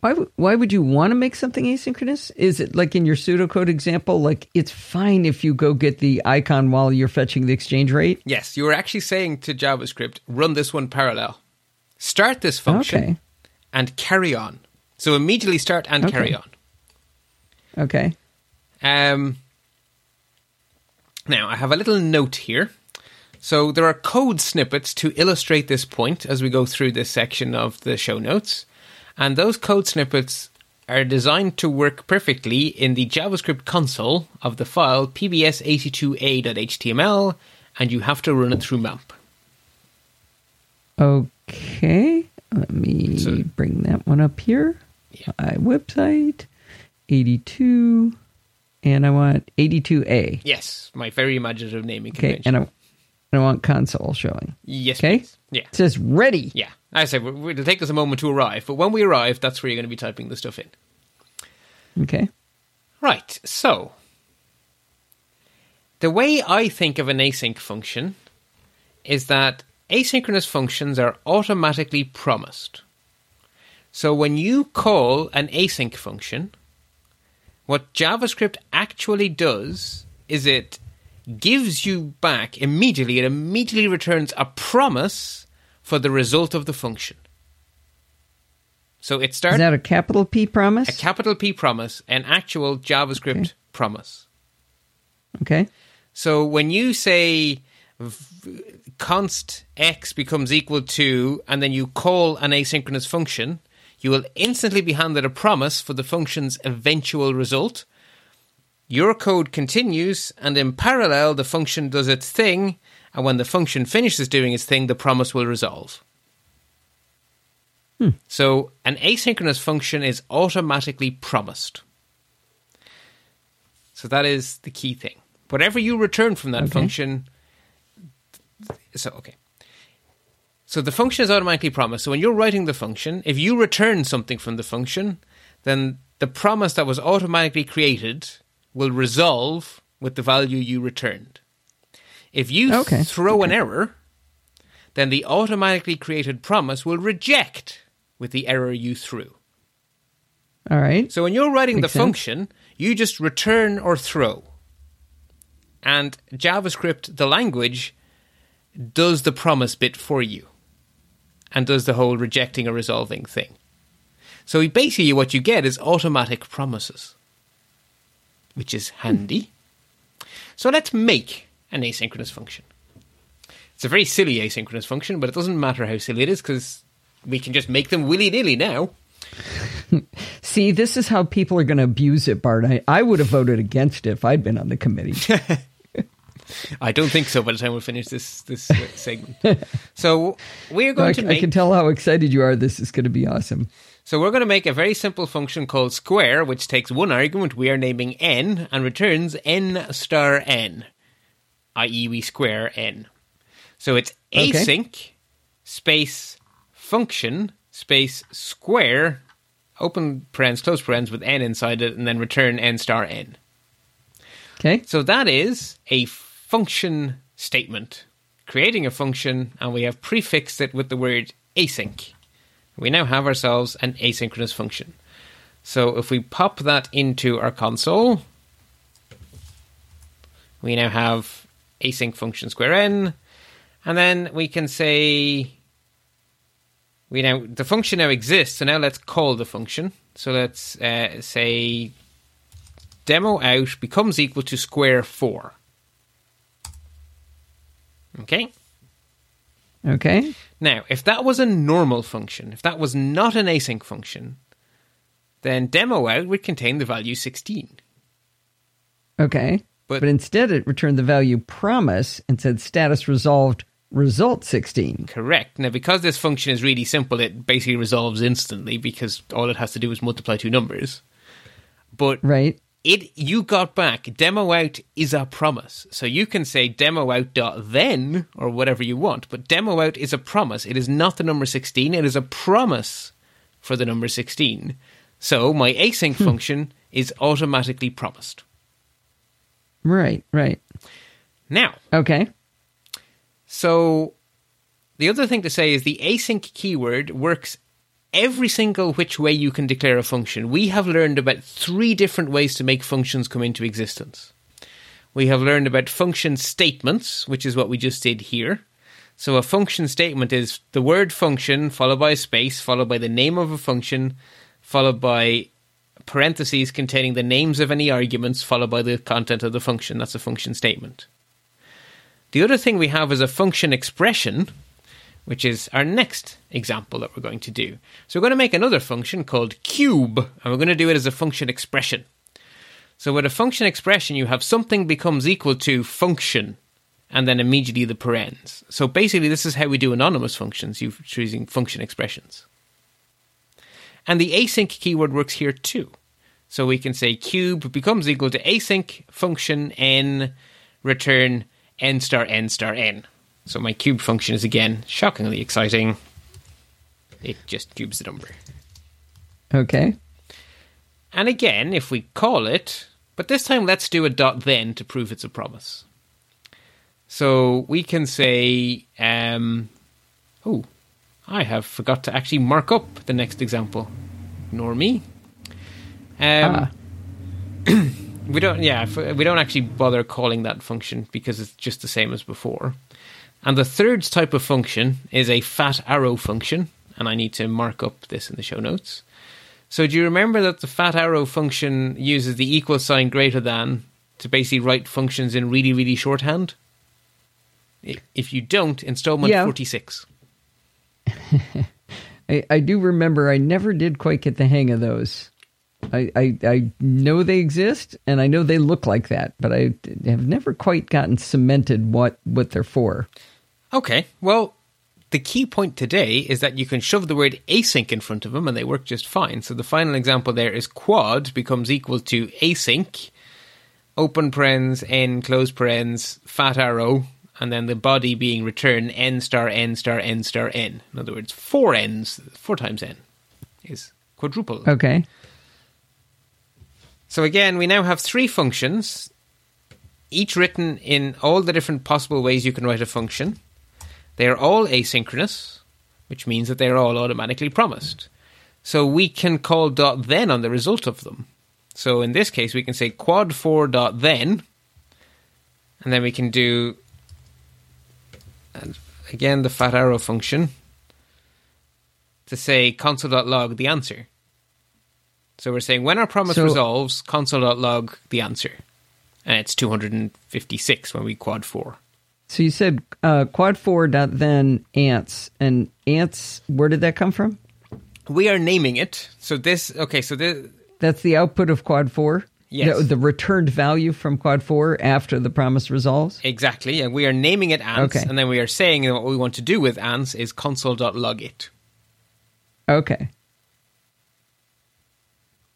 Why, why would you want to make something asynchronous? Is it like in your pseudocode example, like it's fine if you go get the icon while you're fetching the exchange rate? Yes, you are actually saying to JavaScript, run this one parallel. Start this function okay. and carry on. So immediately start and okay. carry on. Okay. Um, now, I have a little note here so there are code snippets to illustrate this point as we go through this section of the show notes. And those code snippets are designed to work perfectly in the JavaScript console of the file pbs82a.html, and you have to run it through MAMP. Okay, let me so, bring that one up here. Yeah. My website, 82, and I want 82a. Yes, my very imaginative naming okay, convention. And I, I want console showing. Yes. Okay. Please. Yeah. It says ready. Yeah. I say it'll take us a moment to arrive, but when we arrive, that's where you're going to be typing the stuff in. Okay. Right. So the way I think of an async function is that asynchronous functions are automatically promised. So when you call an async function, What JavaScript actually does is it gives you back immediately, it immediately returns a promise for the result of the function. So it starts Is that a capital P promise? a capital P promise, an actual JavaScript Okay. promise. okay. So when you say const x becomes equal to, and then you call an asynchronous function, you will instantly be handed a promise for the function's eventual result. Your code continues, and in parallel, the function does its thing, and when the function finishes doing its thing, the promise will resolve. Hmm. So an asynchronous function is automatically promised. So that is the key thing. Whatever you return from that Okay. function. So, okay. So the function is automatically promised. So when you're writing the function, if you return something from the function, then the promise that was automatically created will resolve with the value you returned. If you Okay, throw an error, then the automatically created promise will reject with the error you threw. All right. So when you're writing Makes the sense. function, you just return or throw. And JavaScript, the language, does the promise bit for you and does the whole rejecting or resolving thing. So basically, what you get is automatic promises, which is handy. So let's make an asynchronous function. It's a very silly asynchronous function, but it doesn't matter how silly it is because we can just make them willy nilly now. See, this is how people are going to abuse it, Bart. I, I would have voted against it if I'd been on the committee. I don't think so. By the time we finish this this uh, segment, so we're going I, to I can tell how excited you are. This is going to be awesome. so we're going to make a very simple function called square, which takes one argument we are naming n and returns n star n, i.e., we square n. So it's Okay. async space function space square open parens close parens with n inside it, and then return n star n. Okay. So that is a function statement. Creating a function, and we have prefixed it with the word async. We now have ourselves an asynchronous function. So if we pop that into our console, we now have async function square n, and then we can say we now the function now exists. So now let's call the function. So let's uh, say demo out becomes equal to square 4. Okay? Okay. Now, if that was a normal function, if that was not an async function, then demo out would contain the value 16. Okay. But- But, instead, it returned the value promise and said status resolved result 16. Correct. Now, because this function is really simple, it basically resolves instantly because all it has to do is multiply two numbers. But Right. It you got back demo out is a promise so you can say demo out dot then or whatever you want but demo out is a promise it is not the number 16 it is a promise for the number 16 so my async hmm. function is automatically promised Right. Right. now Okay. so the other thing to say is the async keyword works every single which way you can declare a function. We have learned about three different ways to make functions come into existence. We have learned about function statements, which is what we just did here. So a function statement is the word function followed by a space, followed by the name of a function, followed by parentheses containing the names of any arguments, followed by the content of the function. That's a function statement. The other thing we have is a function expression, which is our next example that we're going to do. So we're going to make another function called cube, and we're going to do it as a function expression. So with a function expression, you have something becomes equal to function, and then immediately the parens. So basically, this is how we do anonymous functions, you using function expressions. And the async keyword works here too. So we can say cube becomes equal to async function n return n star n star n. So my cube function is again shockingly exciting. It just cubes the number. Okay. And again, if we call it, but this time let's do a dot then to prove it's a promise. So we can say, um, oh, I have forgot to actually mark up the next example. Ignore me. Um, Ah. we don't. Yeah, we don't actually bother calling that function because it's just the same as before. And the third type of function is a fat arrow function, and I need to mark up this in the show notes. So, do you remember that the fat arrow function uses the equal sign greater than to basically write functions in really, really shorthand? If you don't, installment Yeah. 46. I, I do remember I never did quite get the hang of those. I, I, I know they exist and I know they look like that, but I have never quite gotten cemented what, what they're for. Okay, well, the key point today is that you can shove the word async in front of them and they work just fine. So the final example there is quad becomes equal to async, open parens, n, close parens, fat arrow, and then the body being return n star n star n star n. In other words, four n's, four times n is quadruple. Okay. So again, we now have three functions, each written in all the different possible ways you can write a function. They are all asynchronous, which means that they are all automatically promised. So we can call dot then on the result of them. So in this case, we can say quad four dot then, and then we can do and again the fat arrow function to say console.log the answer. So we're saying when our promise So- resolves, console.log the answer. And it's 256 when we quad 4. So you said uh, quad four dot then ants and ants. Where did that come from? We are naming it. So this, okay, so this, That's the output of quad four. Yes. The, the returned value from quad four after the promise resolves. exactly, and we are naming it ants, Okay. and then we are saying that what we want to do with ants is console.log it. Okay.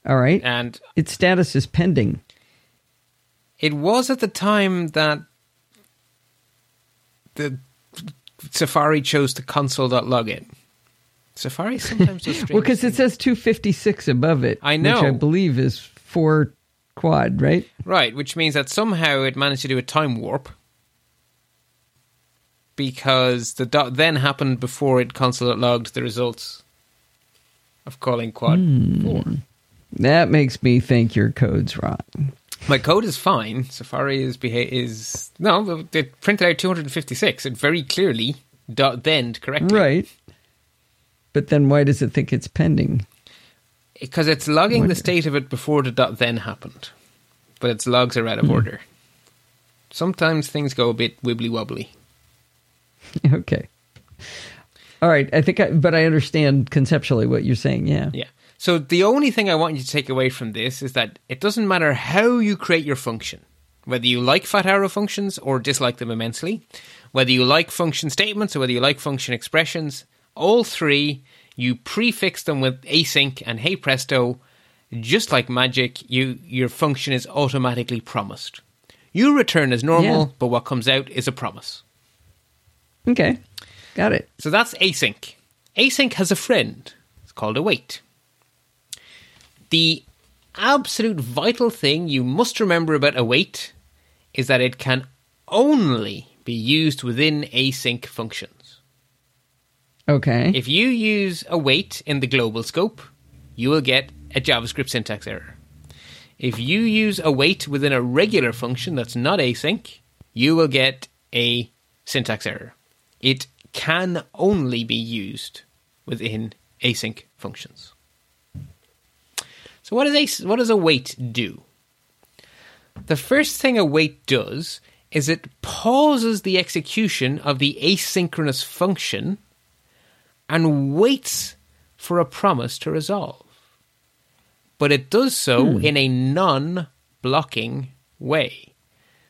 All right. And Its status is pending. it was at the time that the Safari chose to console.log it. Safari sometimes does Well, because it says 256 above it. I know. Which I believe is four quad, right? Right, which means that somehow it managed to do a time warp because the dot then happened before it console logged the results of calling quad Hmm. 4. That makes me think your code's wrong. My code is fine. Safari is beha- is no, it printed out 256. It very clearly dot then correctly. Right. But then why does it think it's pending? Because it's logging the state of it before the dot then happened. But its logs are out Hmm. of order. Sometimes things go a bit wibbly wobbly. okay. All right. I think, I, but I understand conceptually what you're saying. Yeah. Yeah. So the only thing I want you to take away from this is that it doesn't matter how you create your function, whether you like fat arrow functions or dislike them immensely, whether you like function statements or whether you like function expressions, all three you prefix them with async and hey presto, just like magic, you your function is automatically promised. You return as normal, Yeah. but what comes out is a promise. Okay. Got it. So that's async. Async has a friend. It's called await. The absolute vital thing you must remember about await is that it can only be used within async functions. Okay. If you use await in the global scope, you will get a JavaScript syntax error. If you use await within a regular function that's not async, you will get a syntax error. It can only be used within async functions. So what does a what does await do? The first thing await does is it pauses the execution of the asynchronous function and waits for a promise to resolve. But it does so hmm. in a non blocking way.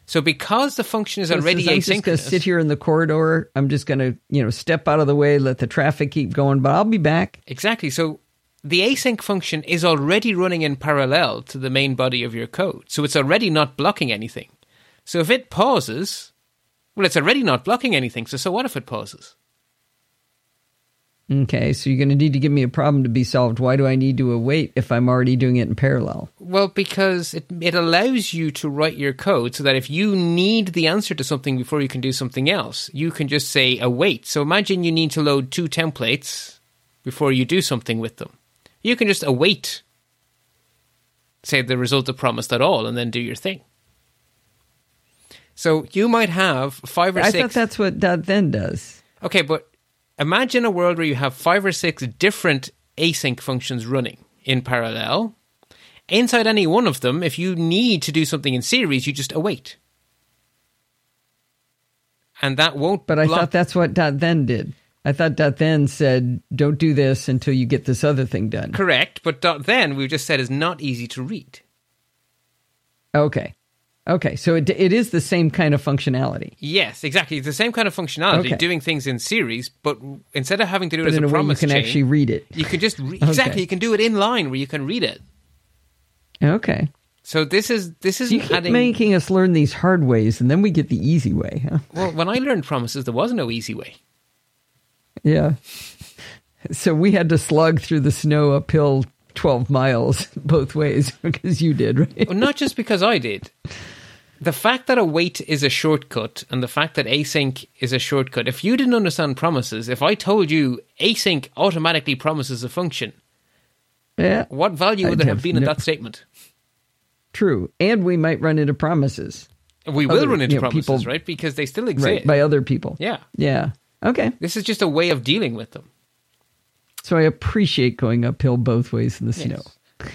So because the function is So already says, I'm just going asynchronous, to sit here in the corridor. I'm just going to, you know, step out of the way, let the traffic keep going, but I'll be back. exactly. So the async function is already running in parallel to the main body of your code. So it's already not blocking anything. So if it pauses, well, it's already not blocking anything. So so what if it pauses? Okay, so you're going to need to give me a problem to be solved. Why do I need to await if I'm already doing it in parallel? Well, because it it allows you to write your code so that if you need the answer to something before you can do something else, you can just say await. So imagine you need to load two templates before you do something with them. You can just await say the result of promise.all, and then do your thing. So you might have five or I six. thought that's what dot then does. Okay, but imagine a world where you have five or six different async functions running in parallel. Inside any one of them, if you need to do something in series, you just await. And that won't. But I block- thought that's what dot then did. I thought dot then said, "Don't do this until you get this other thing done." correct, but dot then we've just said is not easy to read. Okay, okay. So it it is the same kind of functionality, Yes, exactly. It's the same kind of functionality, Okay. doing things in series, but instead of having to do it but as in a a way you promise can chain, actually read it. you can just re- exactly you can do it in line where you can read it. Okay. So this is this So is you keep adding. making us learn these hard ways, and then we get the easy way. Huh? well, when I learned promises, there was no easy way. Yeah. So we had to slug through the snow uphill 12 miles both ways because you did, right? Well, not just because I did. The fact that await is a shortcut and the fact that async is a shortcut. If you didn't understand promises, if I told you async automatically promises a function, Yeah, what value would I'd there have have been in that statement? true. And we might run into promises, We will Other- run into you know, promises, people- right? Because they still exist. right, by other people. yeah. Yeah. Okay. This is just a way of dealing with them. So I appreciate going uphill both ways in the snow.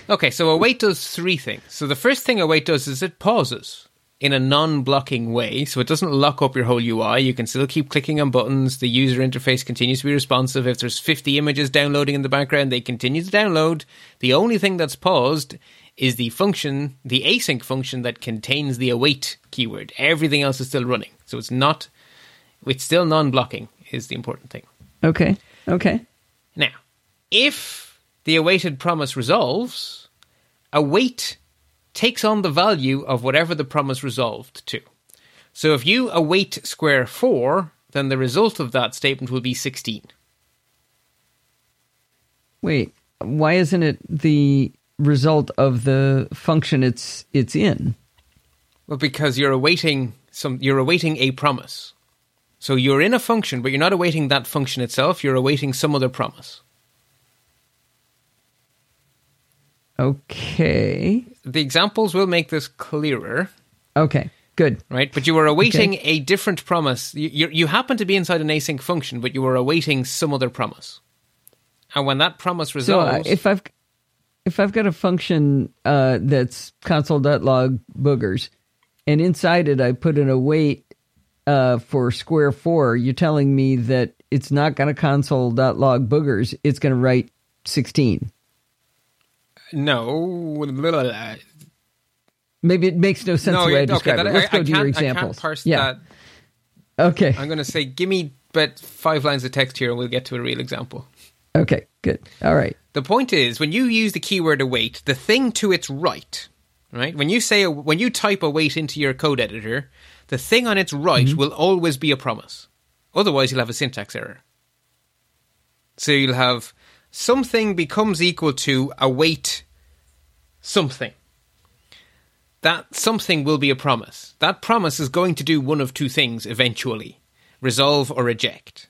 Okay, so await does three things. So the first thing await does is it pauses in a non-blocking way, so it doesn't lock up your whole UI. You can still keep clicking on buttons. The user interface continues to be responsive. If there's 50 images downloading in the background, they continue to download. The only thing that's paused is the function, the async function that contains the await keyword. Everything else is still running. So it's not it's still non-blocking is the important thing. Okay. Okay. Now, if the awaited promise resolves, await takes on the value of whatever the promise resolved to. So if you await square 4, then the result of that statement will be 16. Wait, why isn't it the result of the function it's it's in? Well, because you're awaiting some you're awaiting a promise. So you're in a function, but you're not awaiting that function itself, you're awaiting some other promise. Okay. The examples will make this clearer. Okay. Good. right? But you were awaiting a different promise. You, you, you happen to be inside an async function, but you were awaiting some other promise. And when that promise So resolves, uh, if I've if I've got a function uh, that's console.log boogers, and inside it I put an await uh, for square four, you're telling me that it's not going to console.log boogers. It's going to write sixteen. no. Maybe it makes no sense no, the way I okay, describe that, it. Let's I, go I to your examples. yeah. that. Okay. I'm going to say, give me but five lines of text here, and we'll get to a real example. Okay. Good. All right. The point is, when you use the keyword await, the thing to its right, right? When you say when you type await into your code editor, the thing on its right mm-hmm. will always be a promise. Otherwise, you'll have a syntax error. So you'll have something becomes equal to await something. That something will be a promise. That promise is going to do one of two things eventually resolve or reject.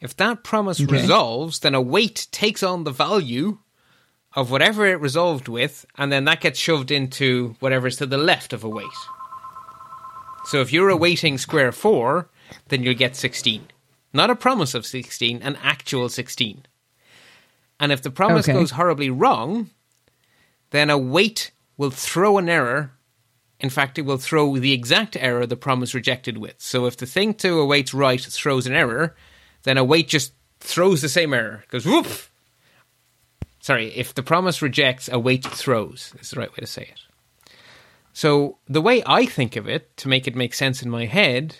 If that promise Okay. resolves, then await takes on the value of whatever it resolved with, and then that gets shoved into whatever's to the left of await. So if you're awaiting square 4, then you'll get 16. Not a promise of 16, an actual 16. And if the promise Okay. goes horribly wrong, then await will throw an error. In fact, it will throw the exact error the promise rejected with. So if the thing to await's right throws an error, then await just throws the same error. Goes whoop. Sorry, if the promise rejects, await throws is the right way to say it. So the way I think of it, to make it make sense in my head,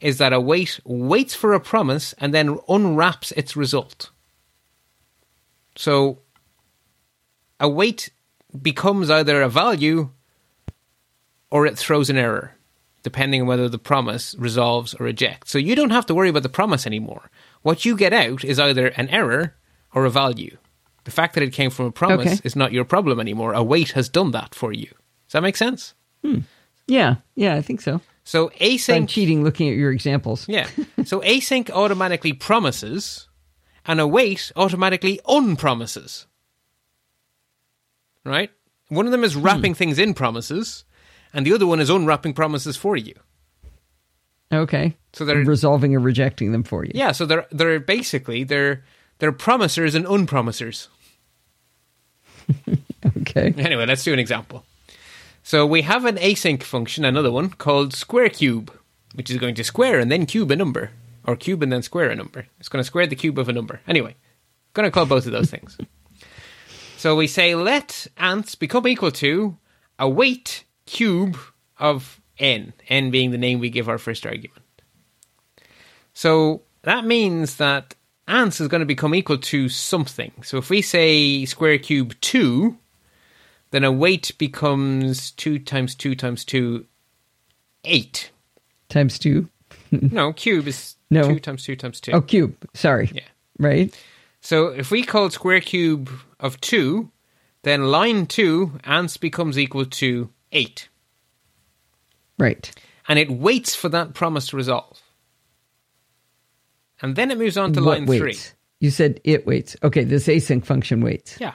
is that await waits for a promise and then unwraps its result. So await becomes either a value or it throws an error, depending on whether the promise resolves or rejects. So you don't have to worry about the promise anymore. What you get out is either an error or a value. The fact that it came from a promise Okay. is not your problem anymore. Await has done that for you. Does that make sense? Hmm. Yeah. Yeah. I think so. So I'm async cheating looking at your examples. Yeah. So async automatically promises and await automatically unpromises. Right? One of them is hmm. wrapping things in promises, and the other one is unwrapping promises for you. Okay. So they're resolving or rejecting them for you. yeah. So they're they're basically they're they're promisers and unpromisers. Okay. Anyway, let's do an example. So we have an async function, another one called square cube, which is going to square and then cube a number, or cube and then square a number. It's going to square the cube of a number. Anyway, going to call both of those things. So we say let ants become equal to await cube of n, n being the name we give our first argument. So that means that ants is going to become equal to something. So if we say square cube 2, then await becomes 2 times 2 times 2, 8. Times two. No, cube is No. 2 times 2 times 2. Oh, cube. Sorry. Yeah. Right. So if we call square cube of 2, then line 2, ants becomes equal to 8. Right. And it waits for that promise to resolve. And then it moves on to What line waits? 3. You said it waits. Okay, this async function waits. Yeah.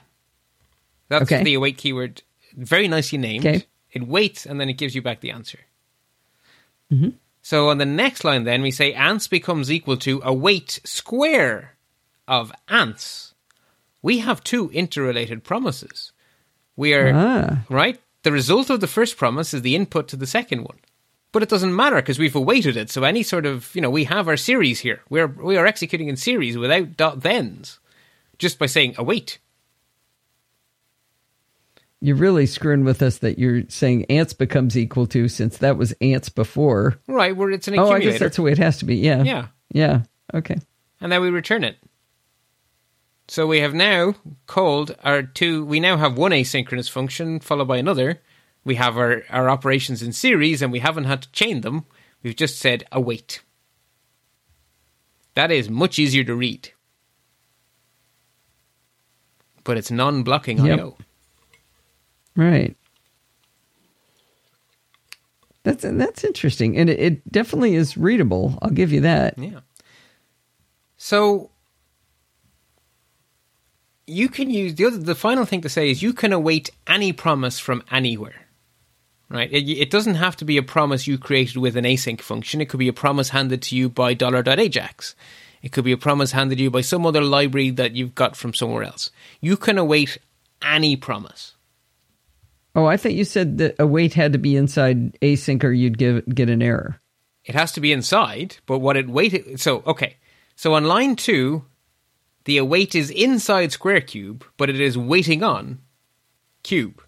That's Okay. the await keyword. Very nicely named. Okay. It waits and then it gives you back the answer. Mm-hmm. So on the next line, then we say ants becomes equal to await square of ants. We have two interrelated promises. We are Ah. right. The result of the first promise is the input to the second one, but it doesn't matter because we've awaited it. So any sort of you know we have our series here. We are we are executing in series without dot thens, just by saying await. You're really screwing with us that you're saying ants becomes equal to since that was ants before. Right, where it's an Oh, I guess that's the way it has to be. Yeah. Yeah. Yeah. Okay. and then we return it. So we have now called our two. We now have one asynchronous function followed by another. We have our, our operations in series, and we haven't had to chain them. We've just said await. That is much easier to read, but it's non-blocking Yep. I/O. Right. That's that's interesting, and it, it definitely is readable. I'll give you that. Yeah. So you can use the other. The final thing to say is you can await any promise from anywhere. Right. It, it doesn't have to be a promise you created with an async function. It could be a promise handed to you by $.ajax. It could be a promise handed to you by some other library that you've got from somewhere else. You can await any promise. Oh, I thought you said that await had to be inside async, or you'd give get an error. It has to be inside, but what it waited. So okay, so on line two, the await is inside square cube, but it is waiting on cube.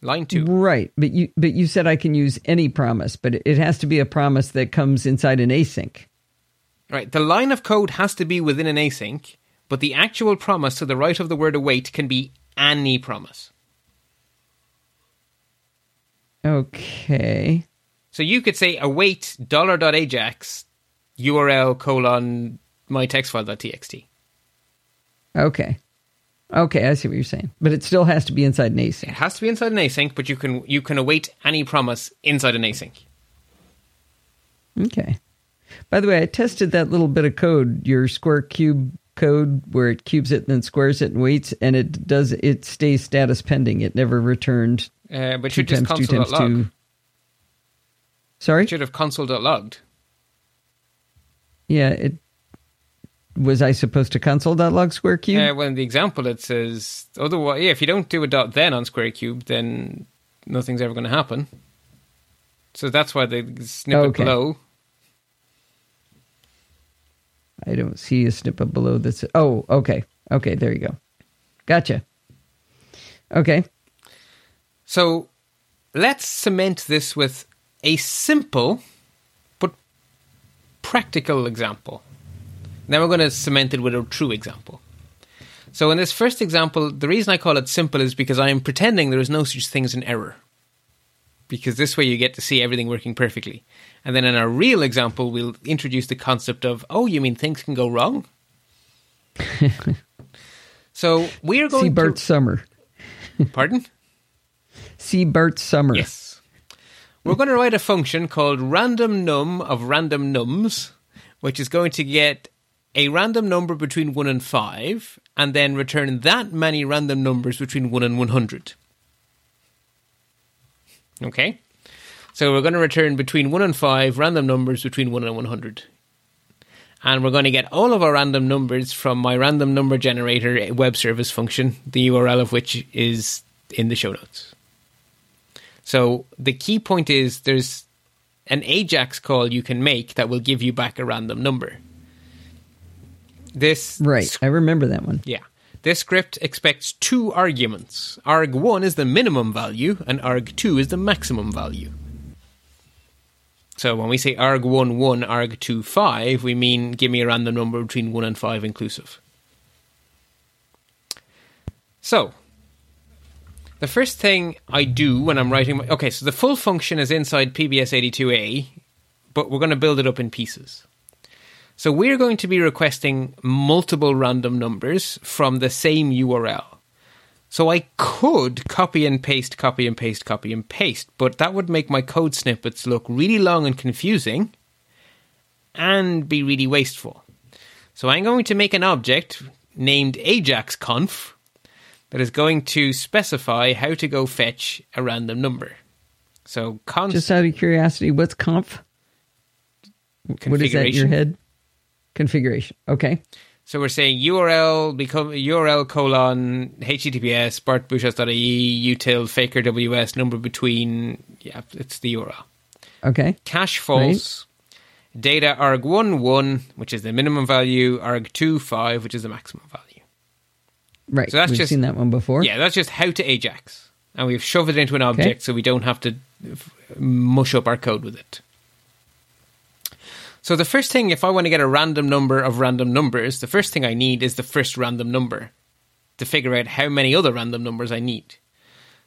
Line two. Right, but you but you said I can use any promise, but it has to be a promise that comes inside an async. Right. The line of code has to be within an async, but the actual promise to the right of the word await can be any promise. Okay. So you could say await dollar dot ajax URL colon my text file.txt. Okay. Okay, I see what you're saying. But it still has to be inside an async. It has to be inside an async, but you can you can await any promise inside an async. Okay. By the way, I tested that little bit of code, your square cube code, where it cubes it and then squares it and waits, and it does it stays status pending. It never returned Uh, but two should just times two times console.log. two. Sorry? It should have console.logged. Yeah, it was I supposed to console.log square cube? Uh, well, in the example, it says otherwise. Yeah, if you don't do a dot then on square cube, then nothing's ever going to happen. So that's why the snippet Okay. below. I don't see a snippet below this. Oh, okay. Okay, there you go. Gotcha. Okay. So let's cement this with a simple but practical example. Then we're going to cement it with a true example. So in this first example, the reason I call it simple is because I am pretending there is no such thing as an error. Because this way you get to see everything working perfectly. And then in our real example, we'll introduce the concept of, oh, you mean things can go wrong? so we are going See Bart Summer. Pardon? See Bart Summer. Yes. We're going to write a function called random num of random nums, which is going to get a random number between 1 and 5, and then return that many random numbers between 1 and 100. Okay? So we're going to return between 1 and 5 random numbers between 1 and 100. And we're going to get all of our random numbers from my random number generator web service function, the URL of which is in the show notes. So the key point is there's an Ajax call you can make that will give you back a random number. This Right. I remember that one. yeah. This script expects two arguments. arg1 is the minimum value and arg2 is the maximum value. So when we say arg1 1, arg2 5, we mean give me a random number between 1 and 5 inclusive. So, the first thing I do when I'm writing my, okay, so the full function is inside PBS82A, but we're going to build it up in pieces. So we're going to be requesting multiple random numbers from the same URL. So I could copy and paste, copy and paste, copy and paste, but that would make my code snippets look really long and confusing and be really wasteful. So I'm going to make an object named AjaxConf that is going to specify how to go fetch a random number. So conf Just out of curiosity, what's conf? What is that in your head? Configuration. Okay. So we're saying URL become URL colon HTTPS bartbusschots.ie util faker ws number between yeah it's the URL. Okay. Cache false. Data arg1 1, which is the minimum value, arg2 5, which is the maximum value. Right. So that's We've just- seen that one before. Yeah, that's just how to Ajax. And we've shoved it into an object so we don't have to mush up our code with it. So the first thing, if I want to get a random number of random numbers, the first thing I need is the first random number to figure out how many other random numbers I need.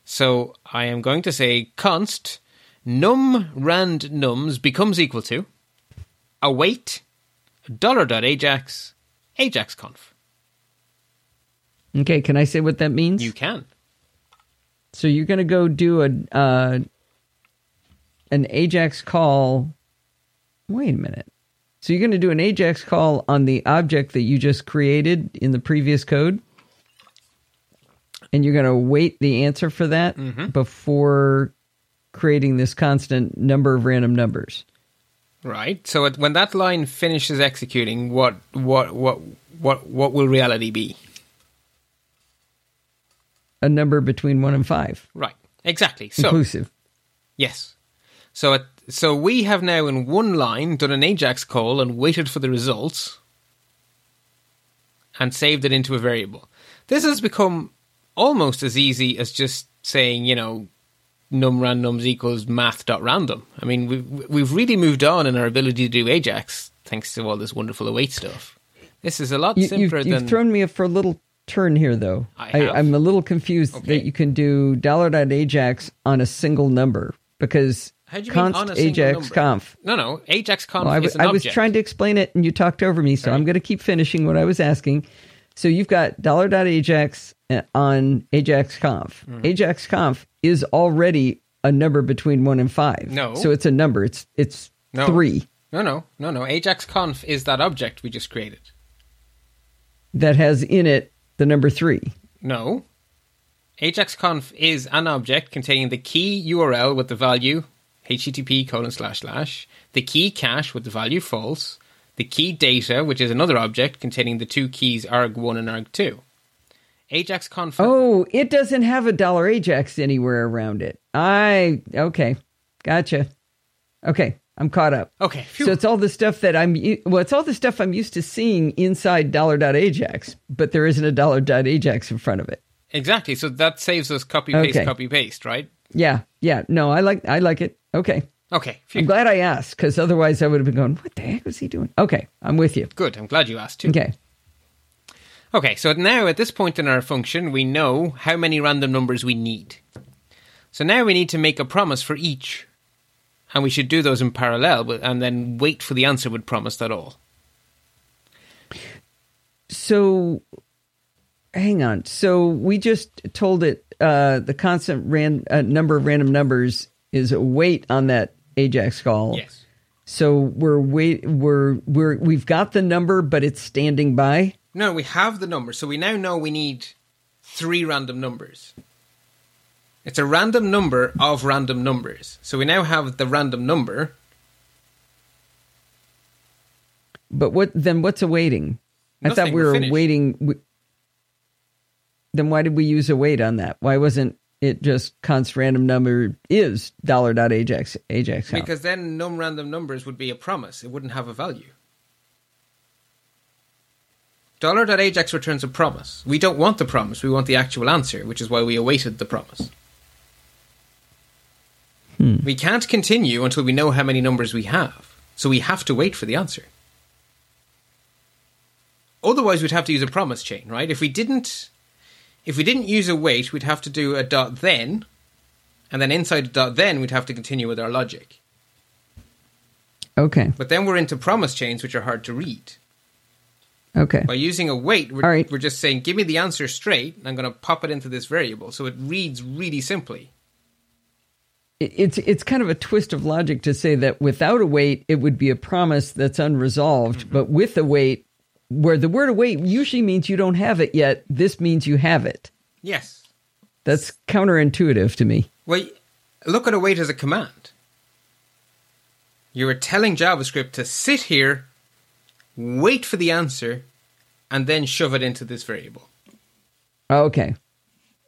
So I am going to say const num rand nums becomes equal to await dollar dot ajax ajax conf. Okay. Can I say what that means? You can. So you're going to go do a uh, an Ajax call. Wait a minute. So you're going to do an Ajax call on the object that you just created in the previous code, and you're going to wait the answer for that mm-hmm. before creating this constant number of random numbers. Right. So it, when that line finishes executing, what what what what what will reality be? A number between one and five, Right. Exactly. So inclusive. yes. So it, so we have now in one line done an Ajax call and waited for the results and saved it into a variable. This has become almost as easy as just saying, you know, num randoms equals math dot random. I mean, we've we've really moved on in our ability to do Ajax thanks to all this wonderful await stuff. This is a lot You, simpler you've, you've than thrown me for a little turn here, though. I am a little confused Okay. that you can do dollar dot ajax on a single number because How do you mean const on a ajax number? conf. No, no. Ajax conf Well, I, is an I was trying to explain it and you talked over me, so. I'm going to keep finishing what I was asking. So you've got ajax uh, on ajax conf. Mm-hmm. Ajax conf is already a number between one and five. No. so it's a number. It's it's No. three No, no, no, no. Ajax conf is that object we just created. that has in it the number three. No. Ajax conf is an object containing the key URL with the value http colon slash slash, the key cache with the value false, the key data, which is another object containing the two keys arg1 and arg2. Ajax conf. Oh, it doesn't have a dollar Ajax anywhere around it. I okay, gotcha. Okay, I'm caught up. Okay, phew. So it's all the stuff that I'm well, it's all the stuff I'm used to seeing inside dollar dot Ajax, but there isn't a dollar dot Ajax in front of it. Exactly. So that saves us copy paste, Okay. copy paste, right? Yeah, yeah. No, I like I like it. Okay, Okay. Phew. I'm glad I asked because otherwise I would have been going, "What the heck was he doing?" Okay, I'm with you. Good. I'm glad you asked too. Okay, Okay, so now at this point in our function, we know how many random numbers we need. So now we need to make a promise for each. And we should do those in parallel and then wait for the answer with promise.all. so hang on. So we just told it uh, the constant ran uh, number of random numbers is await on that Ajax call. Yes. So we're wait we're we're we've got the number, but it's standing by. No, we have the number, so we now know we need three random numbers. It's a random number of random numbers. So we now have the random number. But what then? What's awaiting? I thought Nothing, we we're were waiting. Then why did we use await on that? Why wasn't it just const random number is dollar dot ajax ajax conf? Because then num random numbers would be a promise. It wouldn't have a value. Dollar dot $.ajax returns a promise. We don't want the promise, we want the actual answer, which is why we awaited the promise. Hmm. We can't continue until we know how many numbers we have. So we have to wait for the answer. Otherwise we'd have to use a promise chain, right? If we didn't if we didn't use await, we'd have to do a dot then, and then inside a dot then we'd have to continue with our logic. okay, But then we're into promise chains, which are hard to read. okay, By using await, we're, right. we're just saying, give me the answer straight, and I'm going to pop it into this variable. So it reads really simply. It's it's kind of a twist of logic to say that without await, it would be a promise that's unresolved, Mm-hmm. but with await, where the word await usually means you don't have it yet, this means you have it. Yes. That's counterintuitive to me. Well, look at await as a command. You are telling JavaScript to sit here, wait for the answer, and then shove it into this variable. Okay.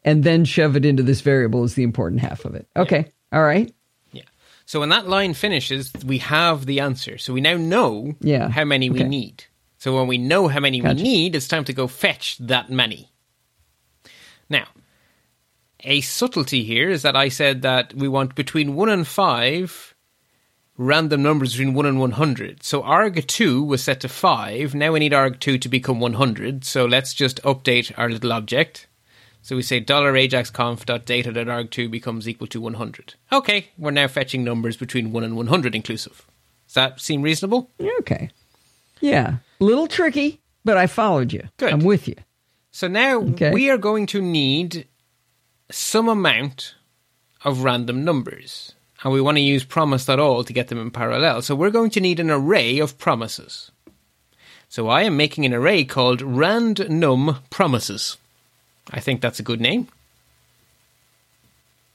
And then shove it into this variable is the important half of it. Okay. All right. Yeah. So when that line finishes, we have the answer. So we now know Yeah. how many we need. So when we know how many Gotcha. we need, it's time to go fetch that many. Now, a subtlety here is that I said that we want between 1 and 5 random numbers between 1 and 100. So arg2 was set to 5. Now we need arg2 to become 100. So let's just update our little object. So we say $ajaxconf.data.arg2 becomes equal to 100. Okay, we're now fetching numbers between 1 and 100 inclusive. Does that seem reasonable? Okay. Yeah. A little tricky, but I followed you. Good. I'm with you. So now Okay. we are going to need some amount of random numbers. And we want to use promise.all to get them in parallel. So we're going to need an array of promises. So I am making an array called randnum promises. I think that's a good name.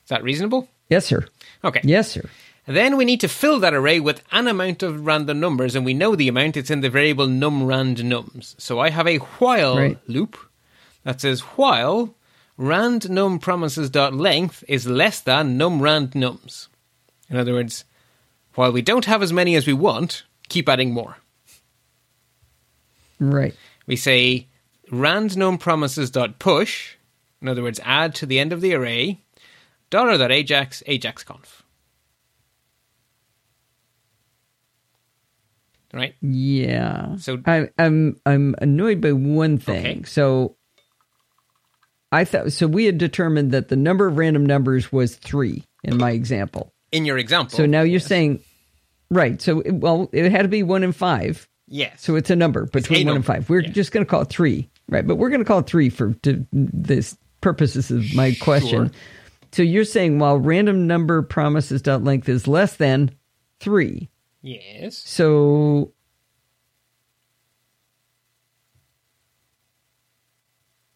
Is that reasonable? Yes, sir. Okay. Yes, sir. Then we need to fill that array with an amount of random numbers, and we know the amount. It's in the variable numRandNums. So I have a while Right. loop that says while randNumPromises.length is less than numRandNums. In other words, while we don't have as many as we want, keep adding more. Right. We say randNumPromises.push, in other words, add to the end of the array, $.ajax, ajaxconf. Right? Yeah. So- I, I'm I'm annoyed by one thing. Okay. So I thought so. We had determined that the number of random numbers was three in my example. In your example. So now you're saying, right? So it- well, it had to be one and five. Yes. So it's a number between one and five. We're just going to call it three, right? But we're going to call it three for to, this purposes of my question. So you're saying while random number promises dot length is less than three, yes. so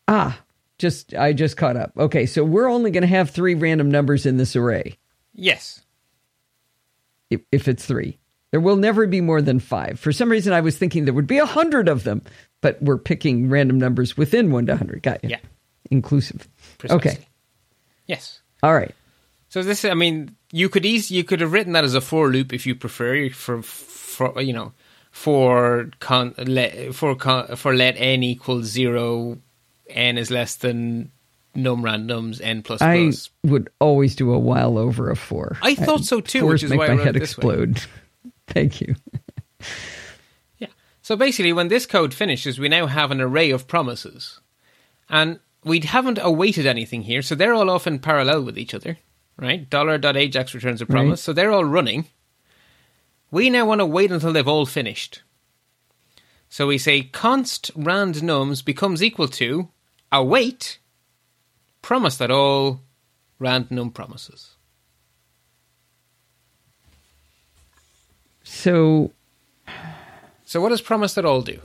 ah, just I just caught up. Okay, so we're only going to have three random numbers in this array Yes. if, if it's three. There will never be more than five. For some reason, I was thinking there would be a hundred of them, but we're picking random numbers within one to hundred. Got you? Yeah. Inclusive. Precisely. Okay. Yes. All right. So this, I mean, you could easy, you could have written that as a for loop if you prefer, for for you know, for con let for con, for let n equals zero, n is less than num randoms n plus I plus. would always do a while over a for. I thought so too, which is make why I my head it this way. explode. Thank you. Yeah. So basically, when this code finishes, we now have an array of promises. And we haven't awaited anything here, so they're all off in parallel with each other, right? $.ajax returns a promise, Right. so they're all running. We now want to wait until they've all finished. So we say const randnums becomes equal to await promise.all random promises. So, So what does promise.all do?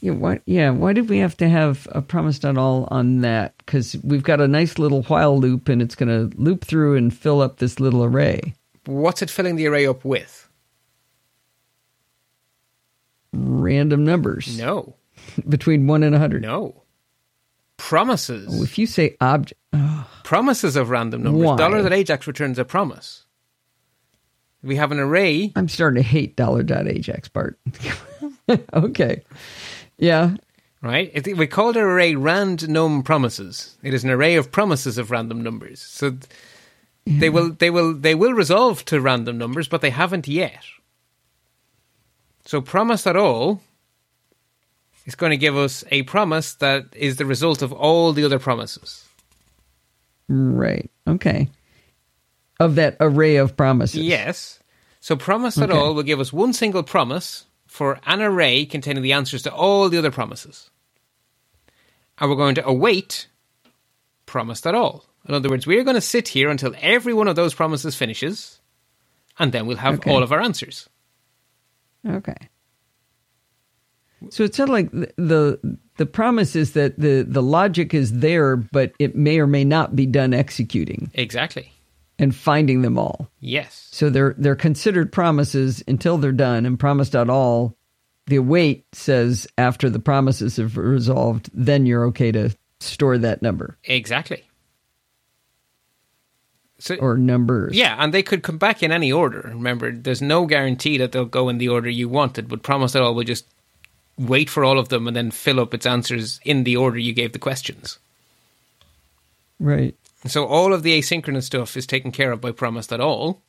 Yeah, why, yeah, why did we have to have a promise.all on that? Because we've got a nice little while loop and it's going to loop through and fill up this little array. What's it filling the array up with? Random numbers No, between 1 and a 100. no. Promises. Oh, if you say object, oh. Promises of random numbers. Why? Dollar that Ajax returns a promise. We have an array I'm starting to hate dollar dot Ajax Bart. okay. Yeah. right? It, we call the array random promises. It is an array of promises of random numbers. So th- they will they will they will resolve to random numbers, but they haven't yet. So promise.all is going to give us a promise that is the result of all the other promises. Right. Okay. Of that array of promises. Yes. So promise at Okay. all will give us one single promise for an array containing the answers to all the other promises. And we're going to await promise.all. In other words, we're going to sit here until every one of those promises finishes, and then we'll have Okay. all of our answers. Okay. So it sounds like the, the the promise is that the the logic is there, but it may or may not be done executing Exactly. And finding them all. Yes. So they're they're considered promises until they're done and promise.all. The await says after the promises have resolved, then you're okay to store that number Exactly. So or numbers. Yeah, and they could come back in any order. Remember, there's no guarantee that they'll go in the order you wanted, but promise.all will just wait for all of them and then fill up its answers in the order you gave the questions. Right. So all of the asynchronous stuff is taken care of by promise.all.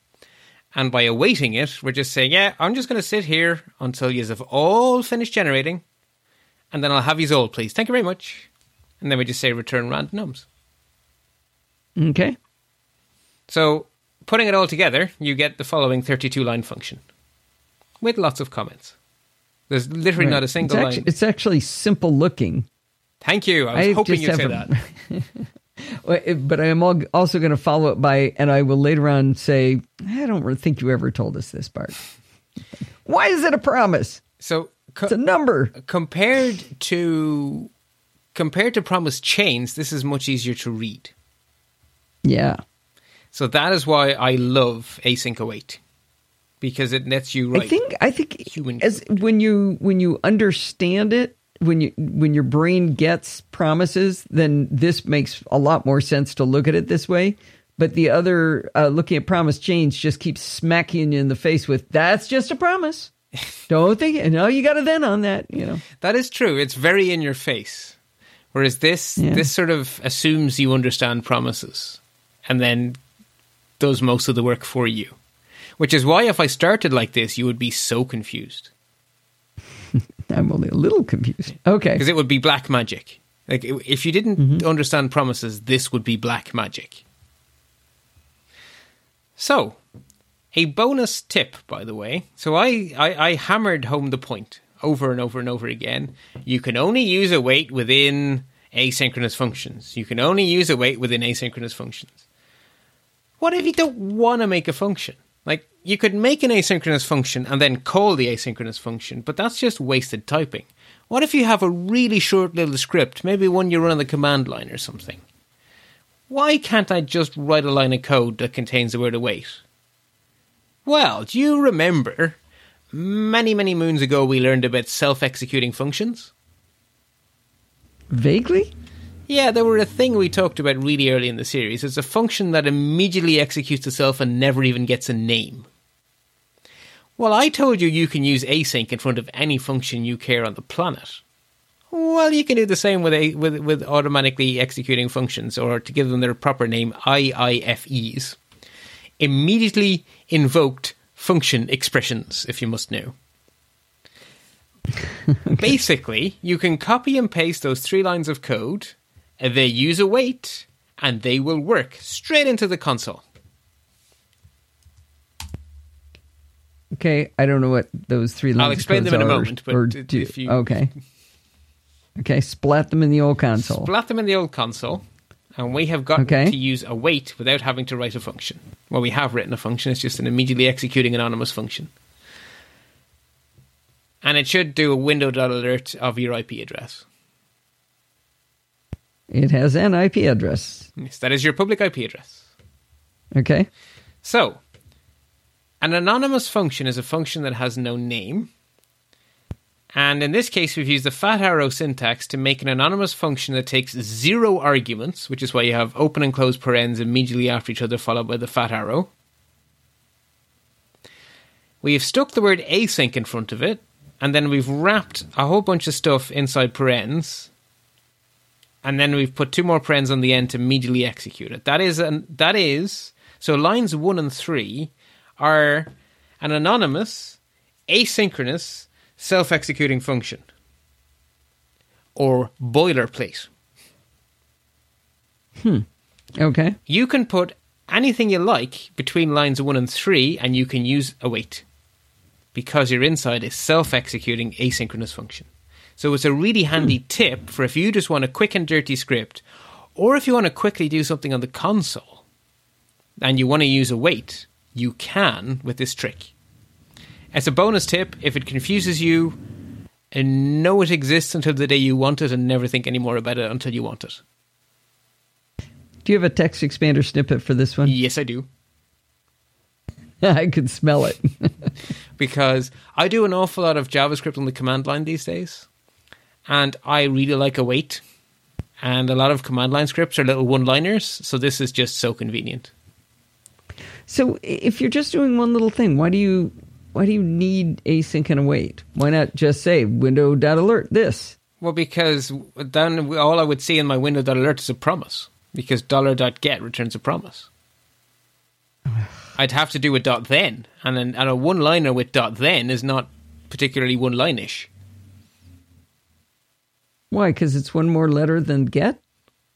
And by awaiting it, we're just saying, yeah, I'm just going to sit here until you have all finished generating, and then I'll have you all, please. Thank you very much. And then we just say return random nums. Okay. So, putting it all together, you get the following 32 line function with lots of comments. There's literally Right. not a single it's line. Actually, it's actually simple looking. Thank you. I was I hoping you'd say that. a- Well, it- But I am also going to follow up by, and I will later on say, I don't think you ever told us this part. Why is it a promise? So, co- It's a number. compared to compared to promise chains, this is much easier to read. Yeah. So that is why I love async await oh because it lets you write. I think I think Human as when you when you understand it, when you when your brain gets promises, then this makes a lot more sense to look at it this way. But the other uh, looking at promise chains just keeps smacking you in the face with that's just a promise. Don't think no, you got a then on that. You know. that is true. It's very in your face. Whereas this Yeah. this sort of assumes you understand promises and then does most of the work for you. Which is why if I started like this, you would be so confused. I'm only a little confused. Okay. Because it would be black magic. Like if you didn't Mm-hmm. understand promises, this would be black magic. So, a bonus tip, by the way. So I, I, I hammered home the point over and over and over again. You can only use await within asynchronous functions. You can only use await within asynchronous functions. What if you don't want to make a function? Like, you could make an asynchronous function and then call the asynchronous function, but that's just wasted typing. What if you have a really short little script, maybe one you run on the command line or something? Why can't I just write a line of code that contains the word await? Well, do you remember many, many moons ago we learned about self executing functions? Vaguely? Yeah, they were a thing we talked about really early in the series. It's a function that immediately executes itself and never even gets a name. Well, I told you you can use async in front of any function you care on the planet. Well, you can do the same with a, with with automatically executing functions, or to give them their proper name, IIFEs. Immediately invoked function expressions, if you must know. Basically, you can copy and paste those three lines of code, they use await, and they will work straight into the console. Okay, I don't know what those three lines. Are. I'll explain them in a moment, but or if do- you- okay, okay, splat them in the old console. Splat them in the old console, and we have gotten Okay. to use await without having to write a function. Well, we have written a function, it's just an immediately executing anonymous function. and it should do a window.alert of your IP address. It has an IP address. Yes, that is your public IP address. Okay. So, an anonymous function is a function that has no name. And in this case, we've used the fat arrow syntax to make an anonymous function that takes zero arguments, which is why you have open and close parens immediately after each other, followed by the fat arrow. We have stuck the word async in front of it, and then we've wrapped a whole bunch of stuff inside parens, and then we've put two more parens on the end to immediately execute it. That is an, that is so lines one and three are an anonymous, asynchronous, self-executing function or boilerplate. Hmm. Okay. You can put anything you like between lines one and three, and you can use await because you're inside is self-executing asynchronous function. So it's a really handy hmm. tip for if you just want a quick and dirty script, or if you want to quickly do something on the console and you want to use await, you can with this trick. As a bonus tip. If it confuses you, and know it exists until the day you want it and never think any more about it until you want it. Do you have a TextExpander snippet for this one? Yes, I do. I can smell it. because I do an awful lot of JavaScript on the command line these days, and I really like await. And a lot of command line scripts are little one liners, so this is just so convenient. so if you're just doing one little thing, why do you why do you need async and await? Why not just say window.alert this? Well, because then all I would see in my window.alert is a promise, because dollar dot $.get returns a promise. I'd have to do a dot then, and, an, and a one liner with dot then is not particularly one line ish. Why? Because it's one more letter than get?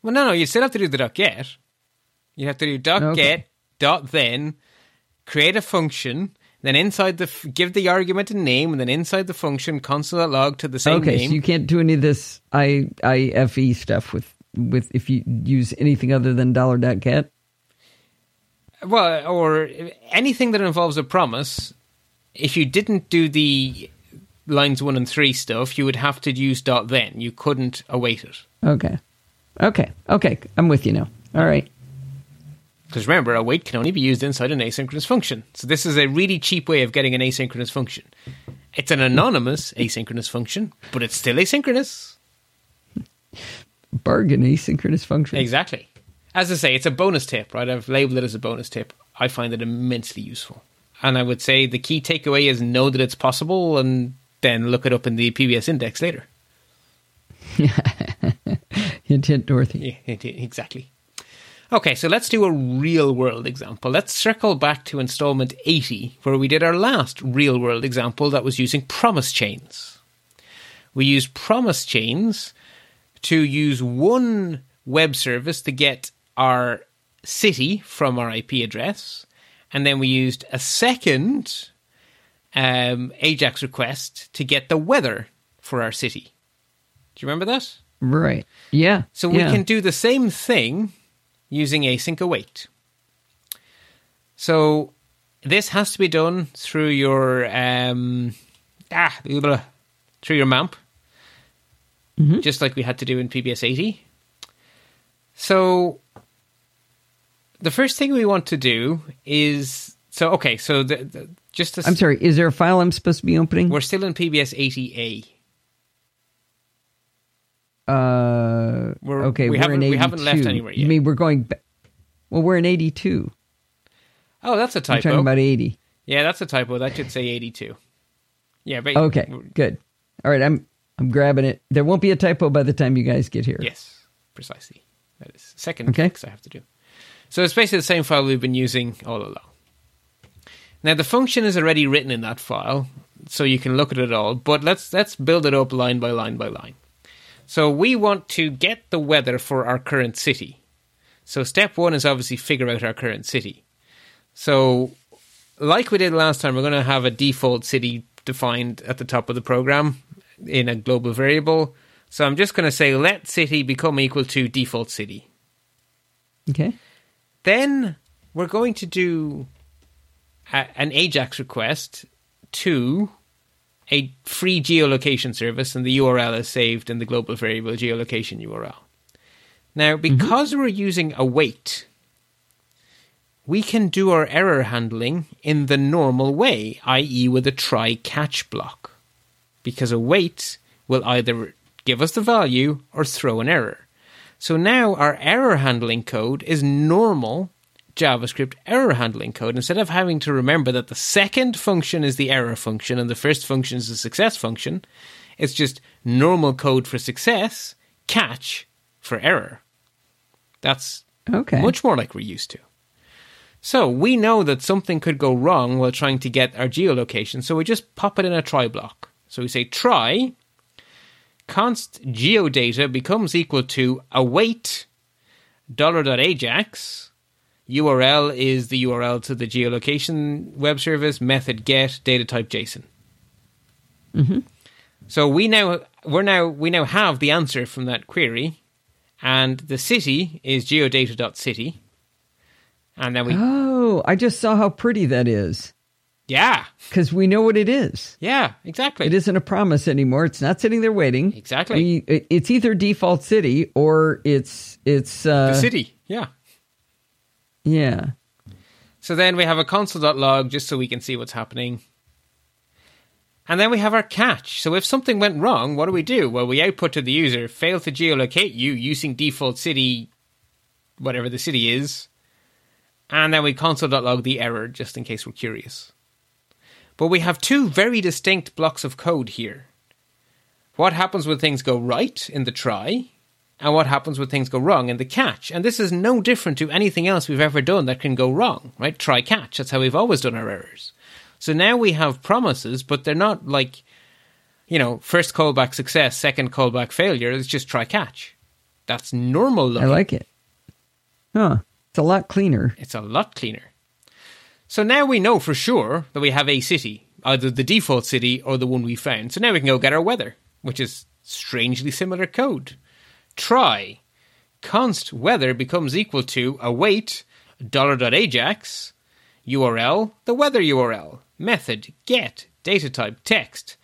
Well, no, no, you still have to do the dot get. You have to do dot Okay. get dot then, create a function, then inside the f- give the argument a name, and then inside the function console log to the same okay, name. so you can't do any of this I IFE stuff with with if you use anything other than dollar dot get. well, or anything that involves a promise. If you didn't do the lines one and three stuff, you would have to use dot then. You couldn't await it Okay, okay, okay. I'm with you now. All right. because remember, await can only be used inside an asynchronous function. So this is a really cheap way of getting an asynchronous function. It's an anonymous asynchronous function, but it's still asynchronous. Bargain asynchronous function. Exactly. As I say, it's a bonus tip, right? I've labeled it as a bonus tip. I find it immensely useful. And I would say the key takeaway is know that it's possible and then look it up in the PBS index later. Hint, hint, Dorothy. Yeah, it- it- exactly. Okay, so let's do a real world example. Let's circle back to installment 80, where we did our last real world example that was using promise chains. We used promise chains to use one web service to get our city from our IP address, and then we used a second um, Ajax request to get the weather for our city. Do you remember that? Right. Yeah. So we can do the same thing using async await. So this has to be done through your um, ah blah, through your MAMP, just like we had to do in PBS eighty. So the first thing we want to do is so okay. So the, the, just to, I'm sorry. Is there a file I'm supposed to be opening? we're still in PBS eighty A. Uh, We're- okay, we are haven't- in 82. we haven't left anywhere yet. You mean we're going? Ba- well, we're in 82. Oh, that's a I'm talking typo. about 80. yeah, that's a typo. That should say eighty two. Yeah, but Okay, good. All right, I'm I'm grabbing it. There won't be a typo by the time you guys get here. Yes, precisely. That is second Okay. fix I have to do. So it's basically the same file we've been using all along. Now the function is already written in that file, so you can look at it all. But let's let's build it up line by line by line. So we want to get the weather for our current city. So step one is obviously figure out our current city. So like we did last time, we're going to have a default city defined at the top of the program in a global variable. So I'm just going to say let city become equal to default city. Okay. Then we're going to do a, an Ajax request to a free geolocation service, and the URL is saved in the global variable geolocation URL. Now, mm-hmm. because we're using await, we can do our error handling in the normal way, i.e., with a try catch block. Because await will either give us the value or throw an error. So now our error handling code is normal JavaScript error handling code. Instead of having to remember that the second function is the error function and the first function is the success function, it's just normal code for success, catch for error. That's Okay. much more like we're used to. So we know that something could go wrong while trying to get our geolocation, so we just pop it in a try block. So we say try const geodata becomes equal to await $.ajax. URL is the URL to the geolocation web service, method get, data type JSON. So we now we're now we now have the answer from that query, and the city is geodata.city. And then we Oh, I just saw how pretty that is Yeah. because we know what it is. Yeah, exactly. It isn't a promise anymore. It's not sitting there waiting. Exactly. We, it's either default city or it's it's uh, the city. Yeah. Yeah. So then we have a console.log just so we can see what's happening. And then we have our catch. So if something went wrong, what do we do? Well, we output to the user, fail to geolocate you using default city, whatever the city is. And then we console.log the error just in case we're curious. But we have two very distinct blocks of code here. What happens when things go right in the try, and what happens when things go wrong in the catch. And this is no different to anything else we've ever done that can go wrong, right? Try catch. That's how we've always done our errors. So now we have promises, but they're not like, you know, first callback success, second callback failure. It's just try catch. That's normal looking. I like it. Huh. It's a lot cleaner. It's a lot cleaner. So now we know for sure that we have a city, either the default city or the one we found. So now we can go get our weather, which is strangely similar code. Try const weather becomes equal to await $.ajax URL, the weather URL, method get data type text.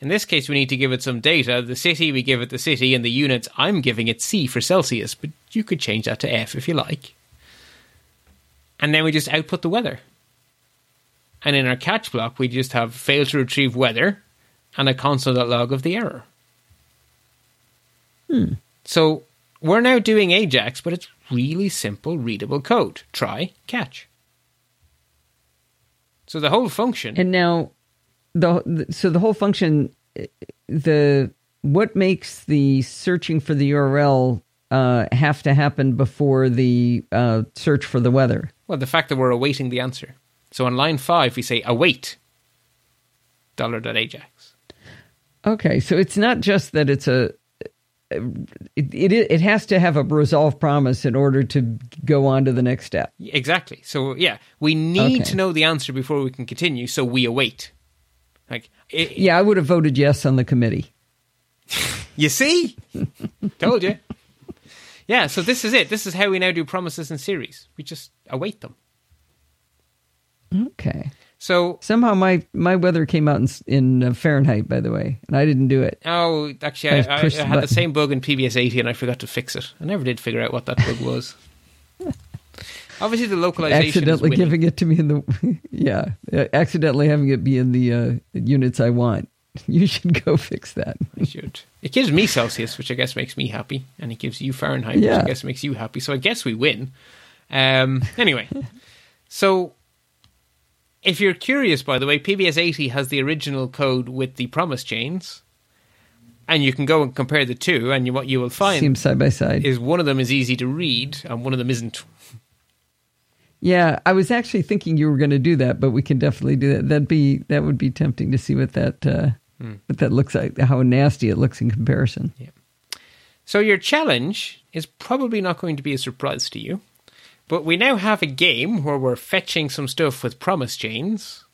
In this case, we need to give it some data. The city, we give it the city, and the units, I'm giving it C for Celsius, but you could change that to F if you like and then we just output the weather. And in our catch block, we just have fail to retrieve weather and a console.log of the error. Hmm. So we're now doing Ajax, but it's really simple, readable code. Try catch. So the whole function. And now, the so the whole function, the what makes the searching for the URL uh, have to happen before the uh, search for the weather? Well, the fact that we're awaiting the answer. So on line five, we say await $.ajax. Okay, so it's not just that it's a it, it it has to have a resolve promise in order to go on to the next step. Exactly. So yeah, we need Okay. to know the answer before we can continue. So we await. Like, it, Yeah, I would have voted yes on the committee. you see, told you. Yeah. So this is it. This is how we now do promises in series. We just await them. Okay. So Somehow my my weather came out in, in uh, Fahrenheit, by the way, and I didn't do it. oh, actually, I I, I, I had the same bug in PBS eighty, and I forgot to fix it. I never did figure out what that bug was. Obviously, the localization accidentally giving it to me in the yeah, uh, accidentally having it be in the uh, units I want. You should go fix that. I should. It gives me Celsius, which I guess makes me happy, and it gives you Fahrenheit, which I guess makes you happy. So I guess we win. Um, anyway, so if you're curious, by the way, PBS 80 has the original code with the promise chains, and you can go and compare the two, and you, what you will find Seems side by side. is one of them is easy to read, and one of them isn't. Yeah, I was actually thinking you were going to do that, but we can definitely do that. That'd be that would be tempting to see what that uh, Hmm. what that looks like, how nasty it looks in comparison. So your challenge is probably not going to be a surprise to you. But we now have a game where we're fetching some stuff with promise chains.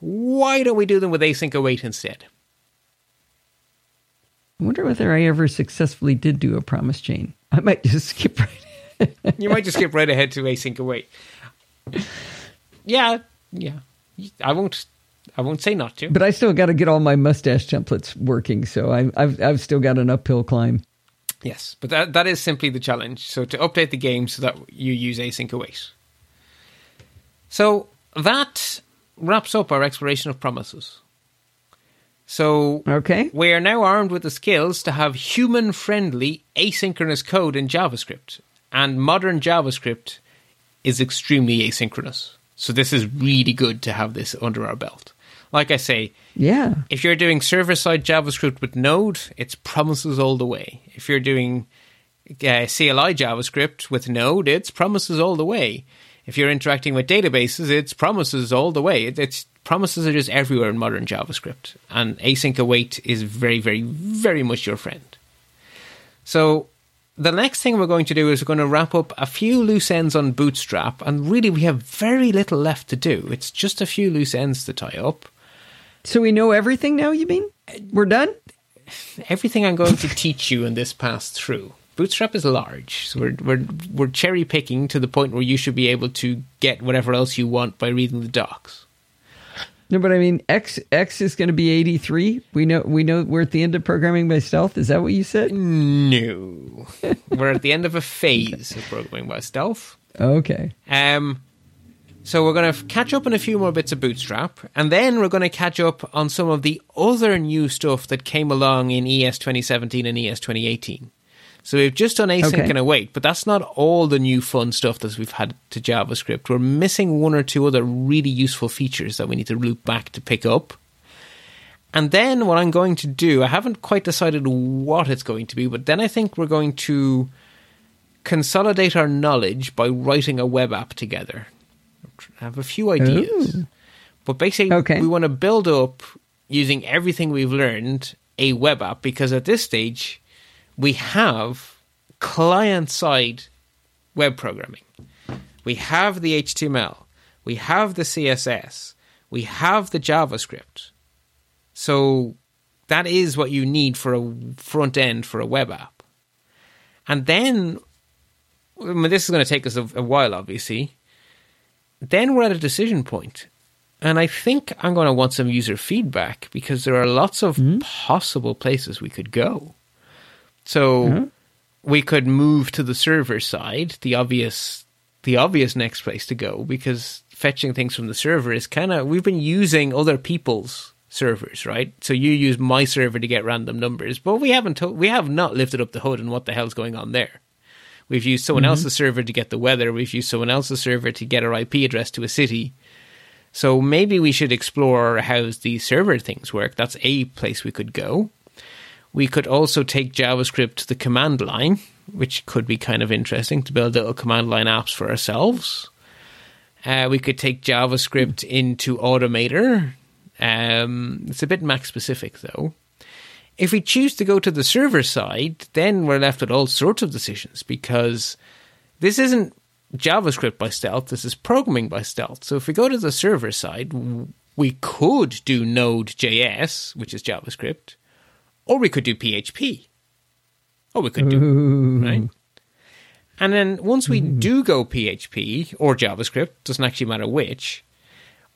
Why don't we do them with async await instead? I wonder whether I ever successfully did do a promise chain. I might just skip right. You might just skip right ahead to async await. Yeah, yeah. I won't. I won't say not to. But I still got to get all my mustache templates working, so I, I've I've still got an uphill climb. Yes, but that that is simply the challenge. So to update the game so that you use async await. So that wraps up our exploration of promises. So okay, we are now armed with the skills to have human-friendly asynchronous code in JavaScript, and modern JavaScript is extremely asynchronous. So this is really good to have this under our belt. Like I say, yeah. If you're doing server-side JavaScript with Node, it's promises all the way. If you're doing uh, CLI JavaScript with Node, it's promises all the way. If you're interacting with databases, it's promises all the way. It, it's promises are just everywhere in modern JavaScript, and async await is very, very, very much your friend. So the next thing we're going to do is we're going to wrap up a few loose ends on Bootstrap, and really we have very little left to do. It's just a few loose ends to tie up. So we know everything now. You mean we're done? Everything I'm going to teach you in this pass through. Bootstrap is large, so we're we're we're cherry picking to the point where you should be able to get whatever else you want by reading the docs. No, but I mean X X is going to be eighty three. We know we know we're at the end of programming by stealth. Is that what you said? No, we're at the end of a phase of programming by stealth. Okay. Um. So we're going to catch up on a few more bits of Bootstrap, and then we're going to catch up on some of the other new stuff that came along in ES 2017 and ES 2018. So we've just done async okay. and await, but that's not all the new fun stuff that we've had to JavaScript. We're missing one or two other really useful features that we need to loop back to pick up. And then what I'm going to do, I haven't quite decided what it's going to be, but then I think we're going to consolidate our knowledge by writing a web app together. I have a few ideas. Ooh. But basically, okay. we want to build up using everything we've learned a web app because at this stage, we have client side web programming. We have the HTML, we have the CSS, we have the JavaScript. So that is what you need for a front end for a web app. And then, I mean, this is going to take us a, a while, obviously. Then we're at a decision point. And I think I'm going to want some user feedback because there are lots of mm-hmm. possible places we could go. So mm-hmm. we could move to the server side, the obvious the obvious next place to go because fetching things from the server is kind of we've been using other people's servers, right? So you use my server to get random numbers, but we haven't to- we have not lifted up the hood and what the hell's going on there. We've used someone mm-hmm. else's server to get the weather. We've used someone else's server to get our IP address to a city. So maybe we should explore how the server things work. That's a place we could go. We could also take JavaScript to the command line, which could be kind of interesting to build little command line apps for ourselves. Uh, we could take JavaScript into Automator. Um, it's a bit Mac specific though. If we choose to go to the server side, then we're left with all sorts of decisions because this isn't JavaScript by stealth, this is programming by stealth. So if we go to the server side, we could do Node.js, which is JavaScript. Or we could do PHP. Or we could do, Ooh. right? And then once we mm. do go PHP or JavaScript, doesn't actually matter which,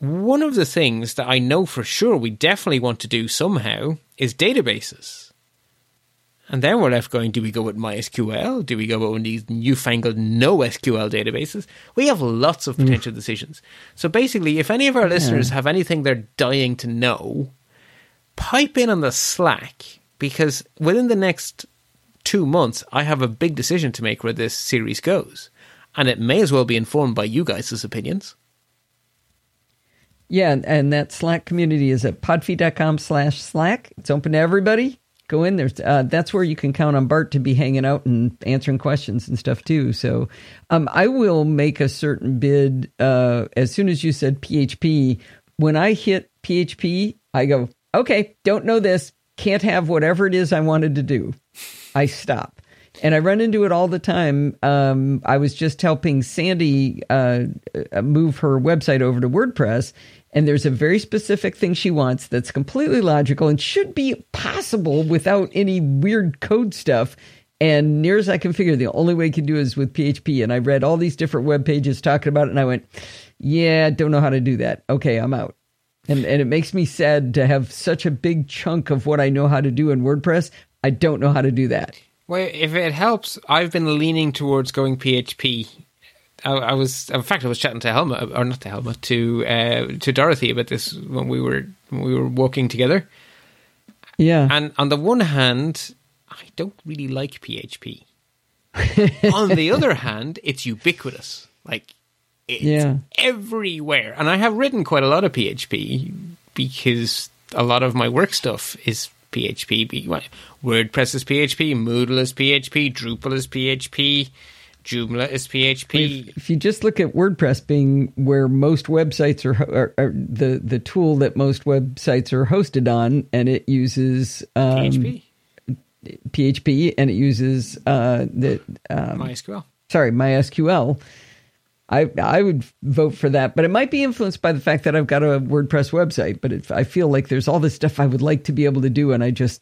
one of the things that I know for sure we definitely want to do somehow is databases. And then we're left going, do we go with MySQL? Do we go with one of these newfangled NoSQL databases? We have lots of mm. potential decisions. So basically, if any of our yeah. listeners have anything they're dying to know, pipe in on the Slack because within the next two months, I have a big decision to make where this series goes. And it may as well be informed by you guys' opinions. Yeah, and that Slack community is at podfeet.com slash Slack. It's open to everybody. Go in there. Uh, that's where you can count on Bart to be hanging out and answering questions and stuff too. So um, I will make a certain bid uh, as soon as you said PHP. When I hit PHP, I go, okay, don't know this can't have whatever it is I wanted to do. I stop. And I run into it all the time. Um, I was just helping Sandy uh, uh, move her website over to WordPress, and there's a very specific thing she wants that's completely logical and should be possible without any weird code stuff. And near as I can figure, the only way you can do is with PHP. And I read all these different web pages talking about it, and I went, "Yeah, don't know how to do that. Okay, I'm out." And and it makes me sad to have such a big chunk of what I know how to do in WordPress. I don't know how to do that. Well, if it helps, I've been leaning towards going PHP. I, I was, in fact, I was chatting to Helma, or not to Helma, to uh, to Dorothy about this when we were when we were walking together. Yeah. And on the one hand, I don't really like PHP. on the other hand, it's ubiquitous. Like it's Yeah. everywhere. And I have written quite a lot of PHP because a lot of my work stuff is PHP. WordPress is PHP, Moodle is PHP, Drupal is PHP, Joomla is PHP. if you just look at WordPress being where most websites are, are, are the the tool that most websites are hosted on, and it uses um, PHP, PHP and it uses uh, the um, MySQL. sorry MySQL. I I would vote for that, but it might be influenced by the fact that I've got a WordPress website. But if I feel like there's all this stuff I would like to be able to do, and I just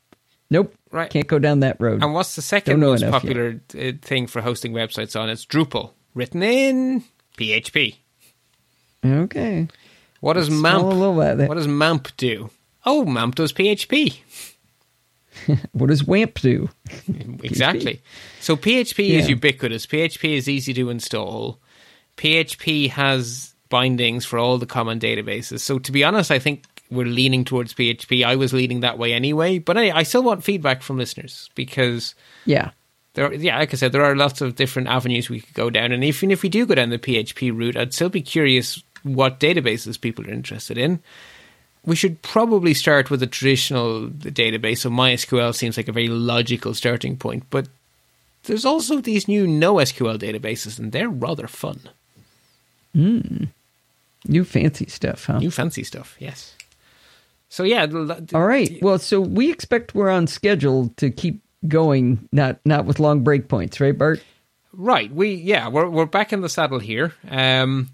nope, Right. can't go down that road. And what's the second most popular uh, thing for hosting websites on? It's Drupal, written in PHP. okay, What does a MAMP? What does MAMP do? Oh, MAMP does PHP. what does WAMP do? Exactly. So PHP is ubiquitous. PHP is easy to install. PHP has bindings for all the common databases. So to be honest, I think we're leaning towards PHP. I was leaning that way anyway, but I, I still want feedback from listeners because Yeah, there, yeah, like I said, there are lots of different avenues we could go down. And even if we do go down the PHP route, I'd still be curious what databases people are interested in. We should probably start with a traditional database. So MySQL seems like a very logical starting point, but there's also these new NoSQL databases, and they're rather fun. Hmm. new fancy stuff, huh? New fancy stuff, yes. So yeah, All right. Well, so we expect we're on schedule to keep going, not not with long break points, right, Bart? Right. We yeah, we're we're back in the saddle here. Um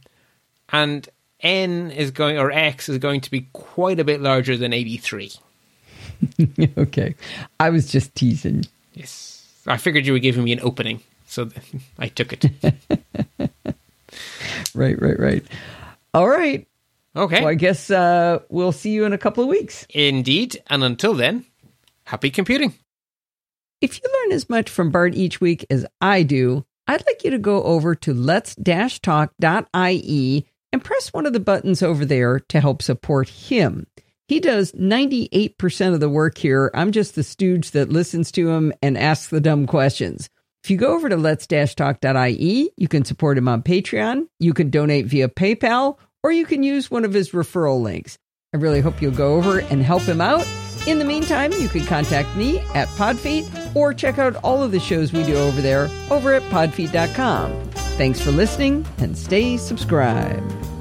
and N is going or X is going to be quite a bit larger than 83. okay. I was just teasing. Yes. I figured you were giving me an opening, so I took it. Right, right, right. All right. Okay. Well, I guess uh, we'll see you in a couple of weeks. Indeed. And until then, happy computing. If you learn as much from Bart each week as I do, I'd like you to go over to lets-talk.ie and press one of the buttons over there to help support him. He does 98% of the work here. I'm just the stooge that listens to him and asks the dumb questions. If you go over to lets-talk.ie, you can support him on Patreon, you can donate via PayPal, or you can use one of his referral links. I really hope you'll go over and help him out. In the meantime, you can contact me at Podfeet or check out all of the shows we do over there over at podfeet.com. Thanks for listening and stay subscribed.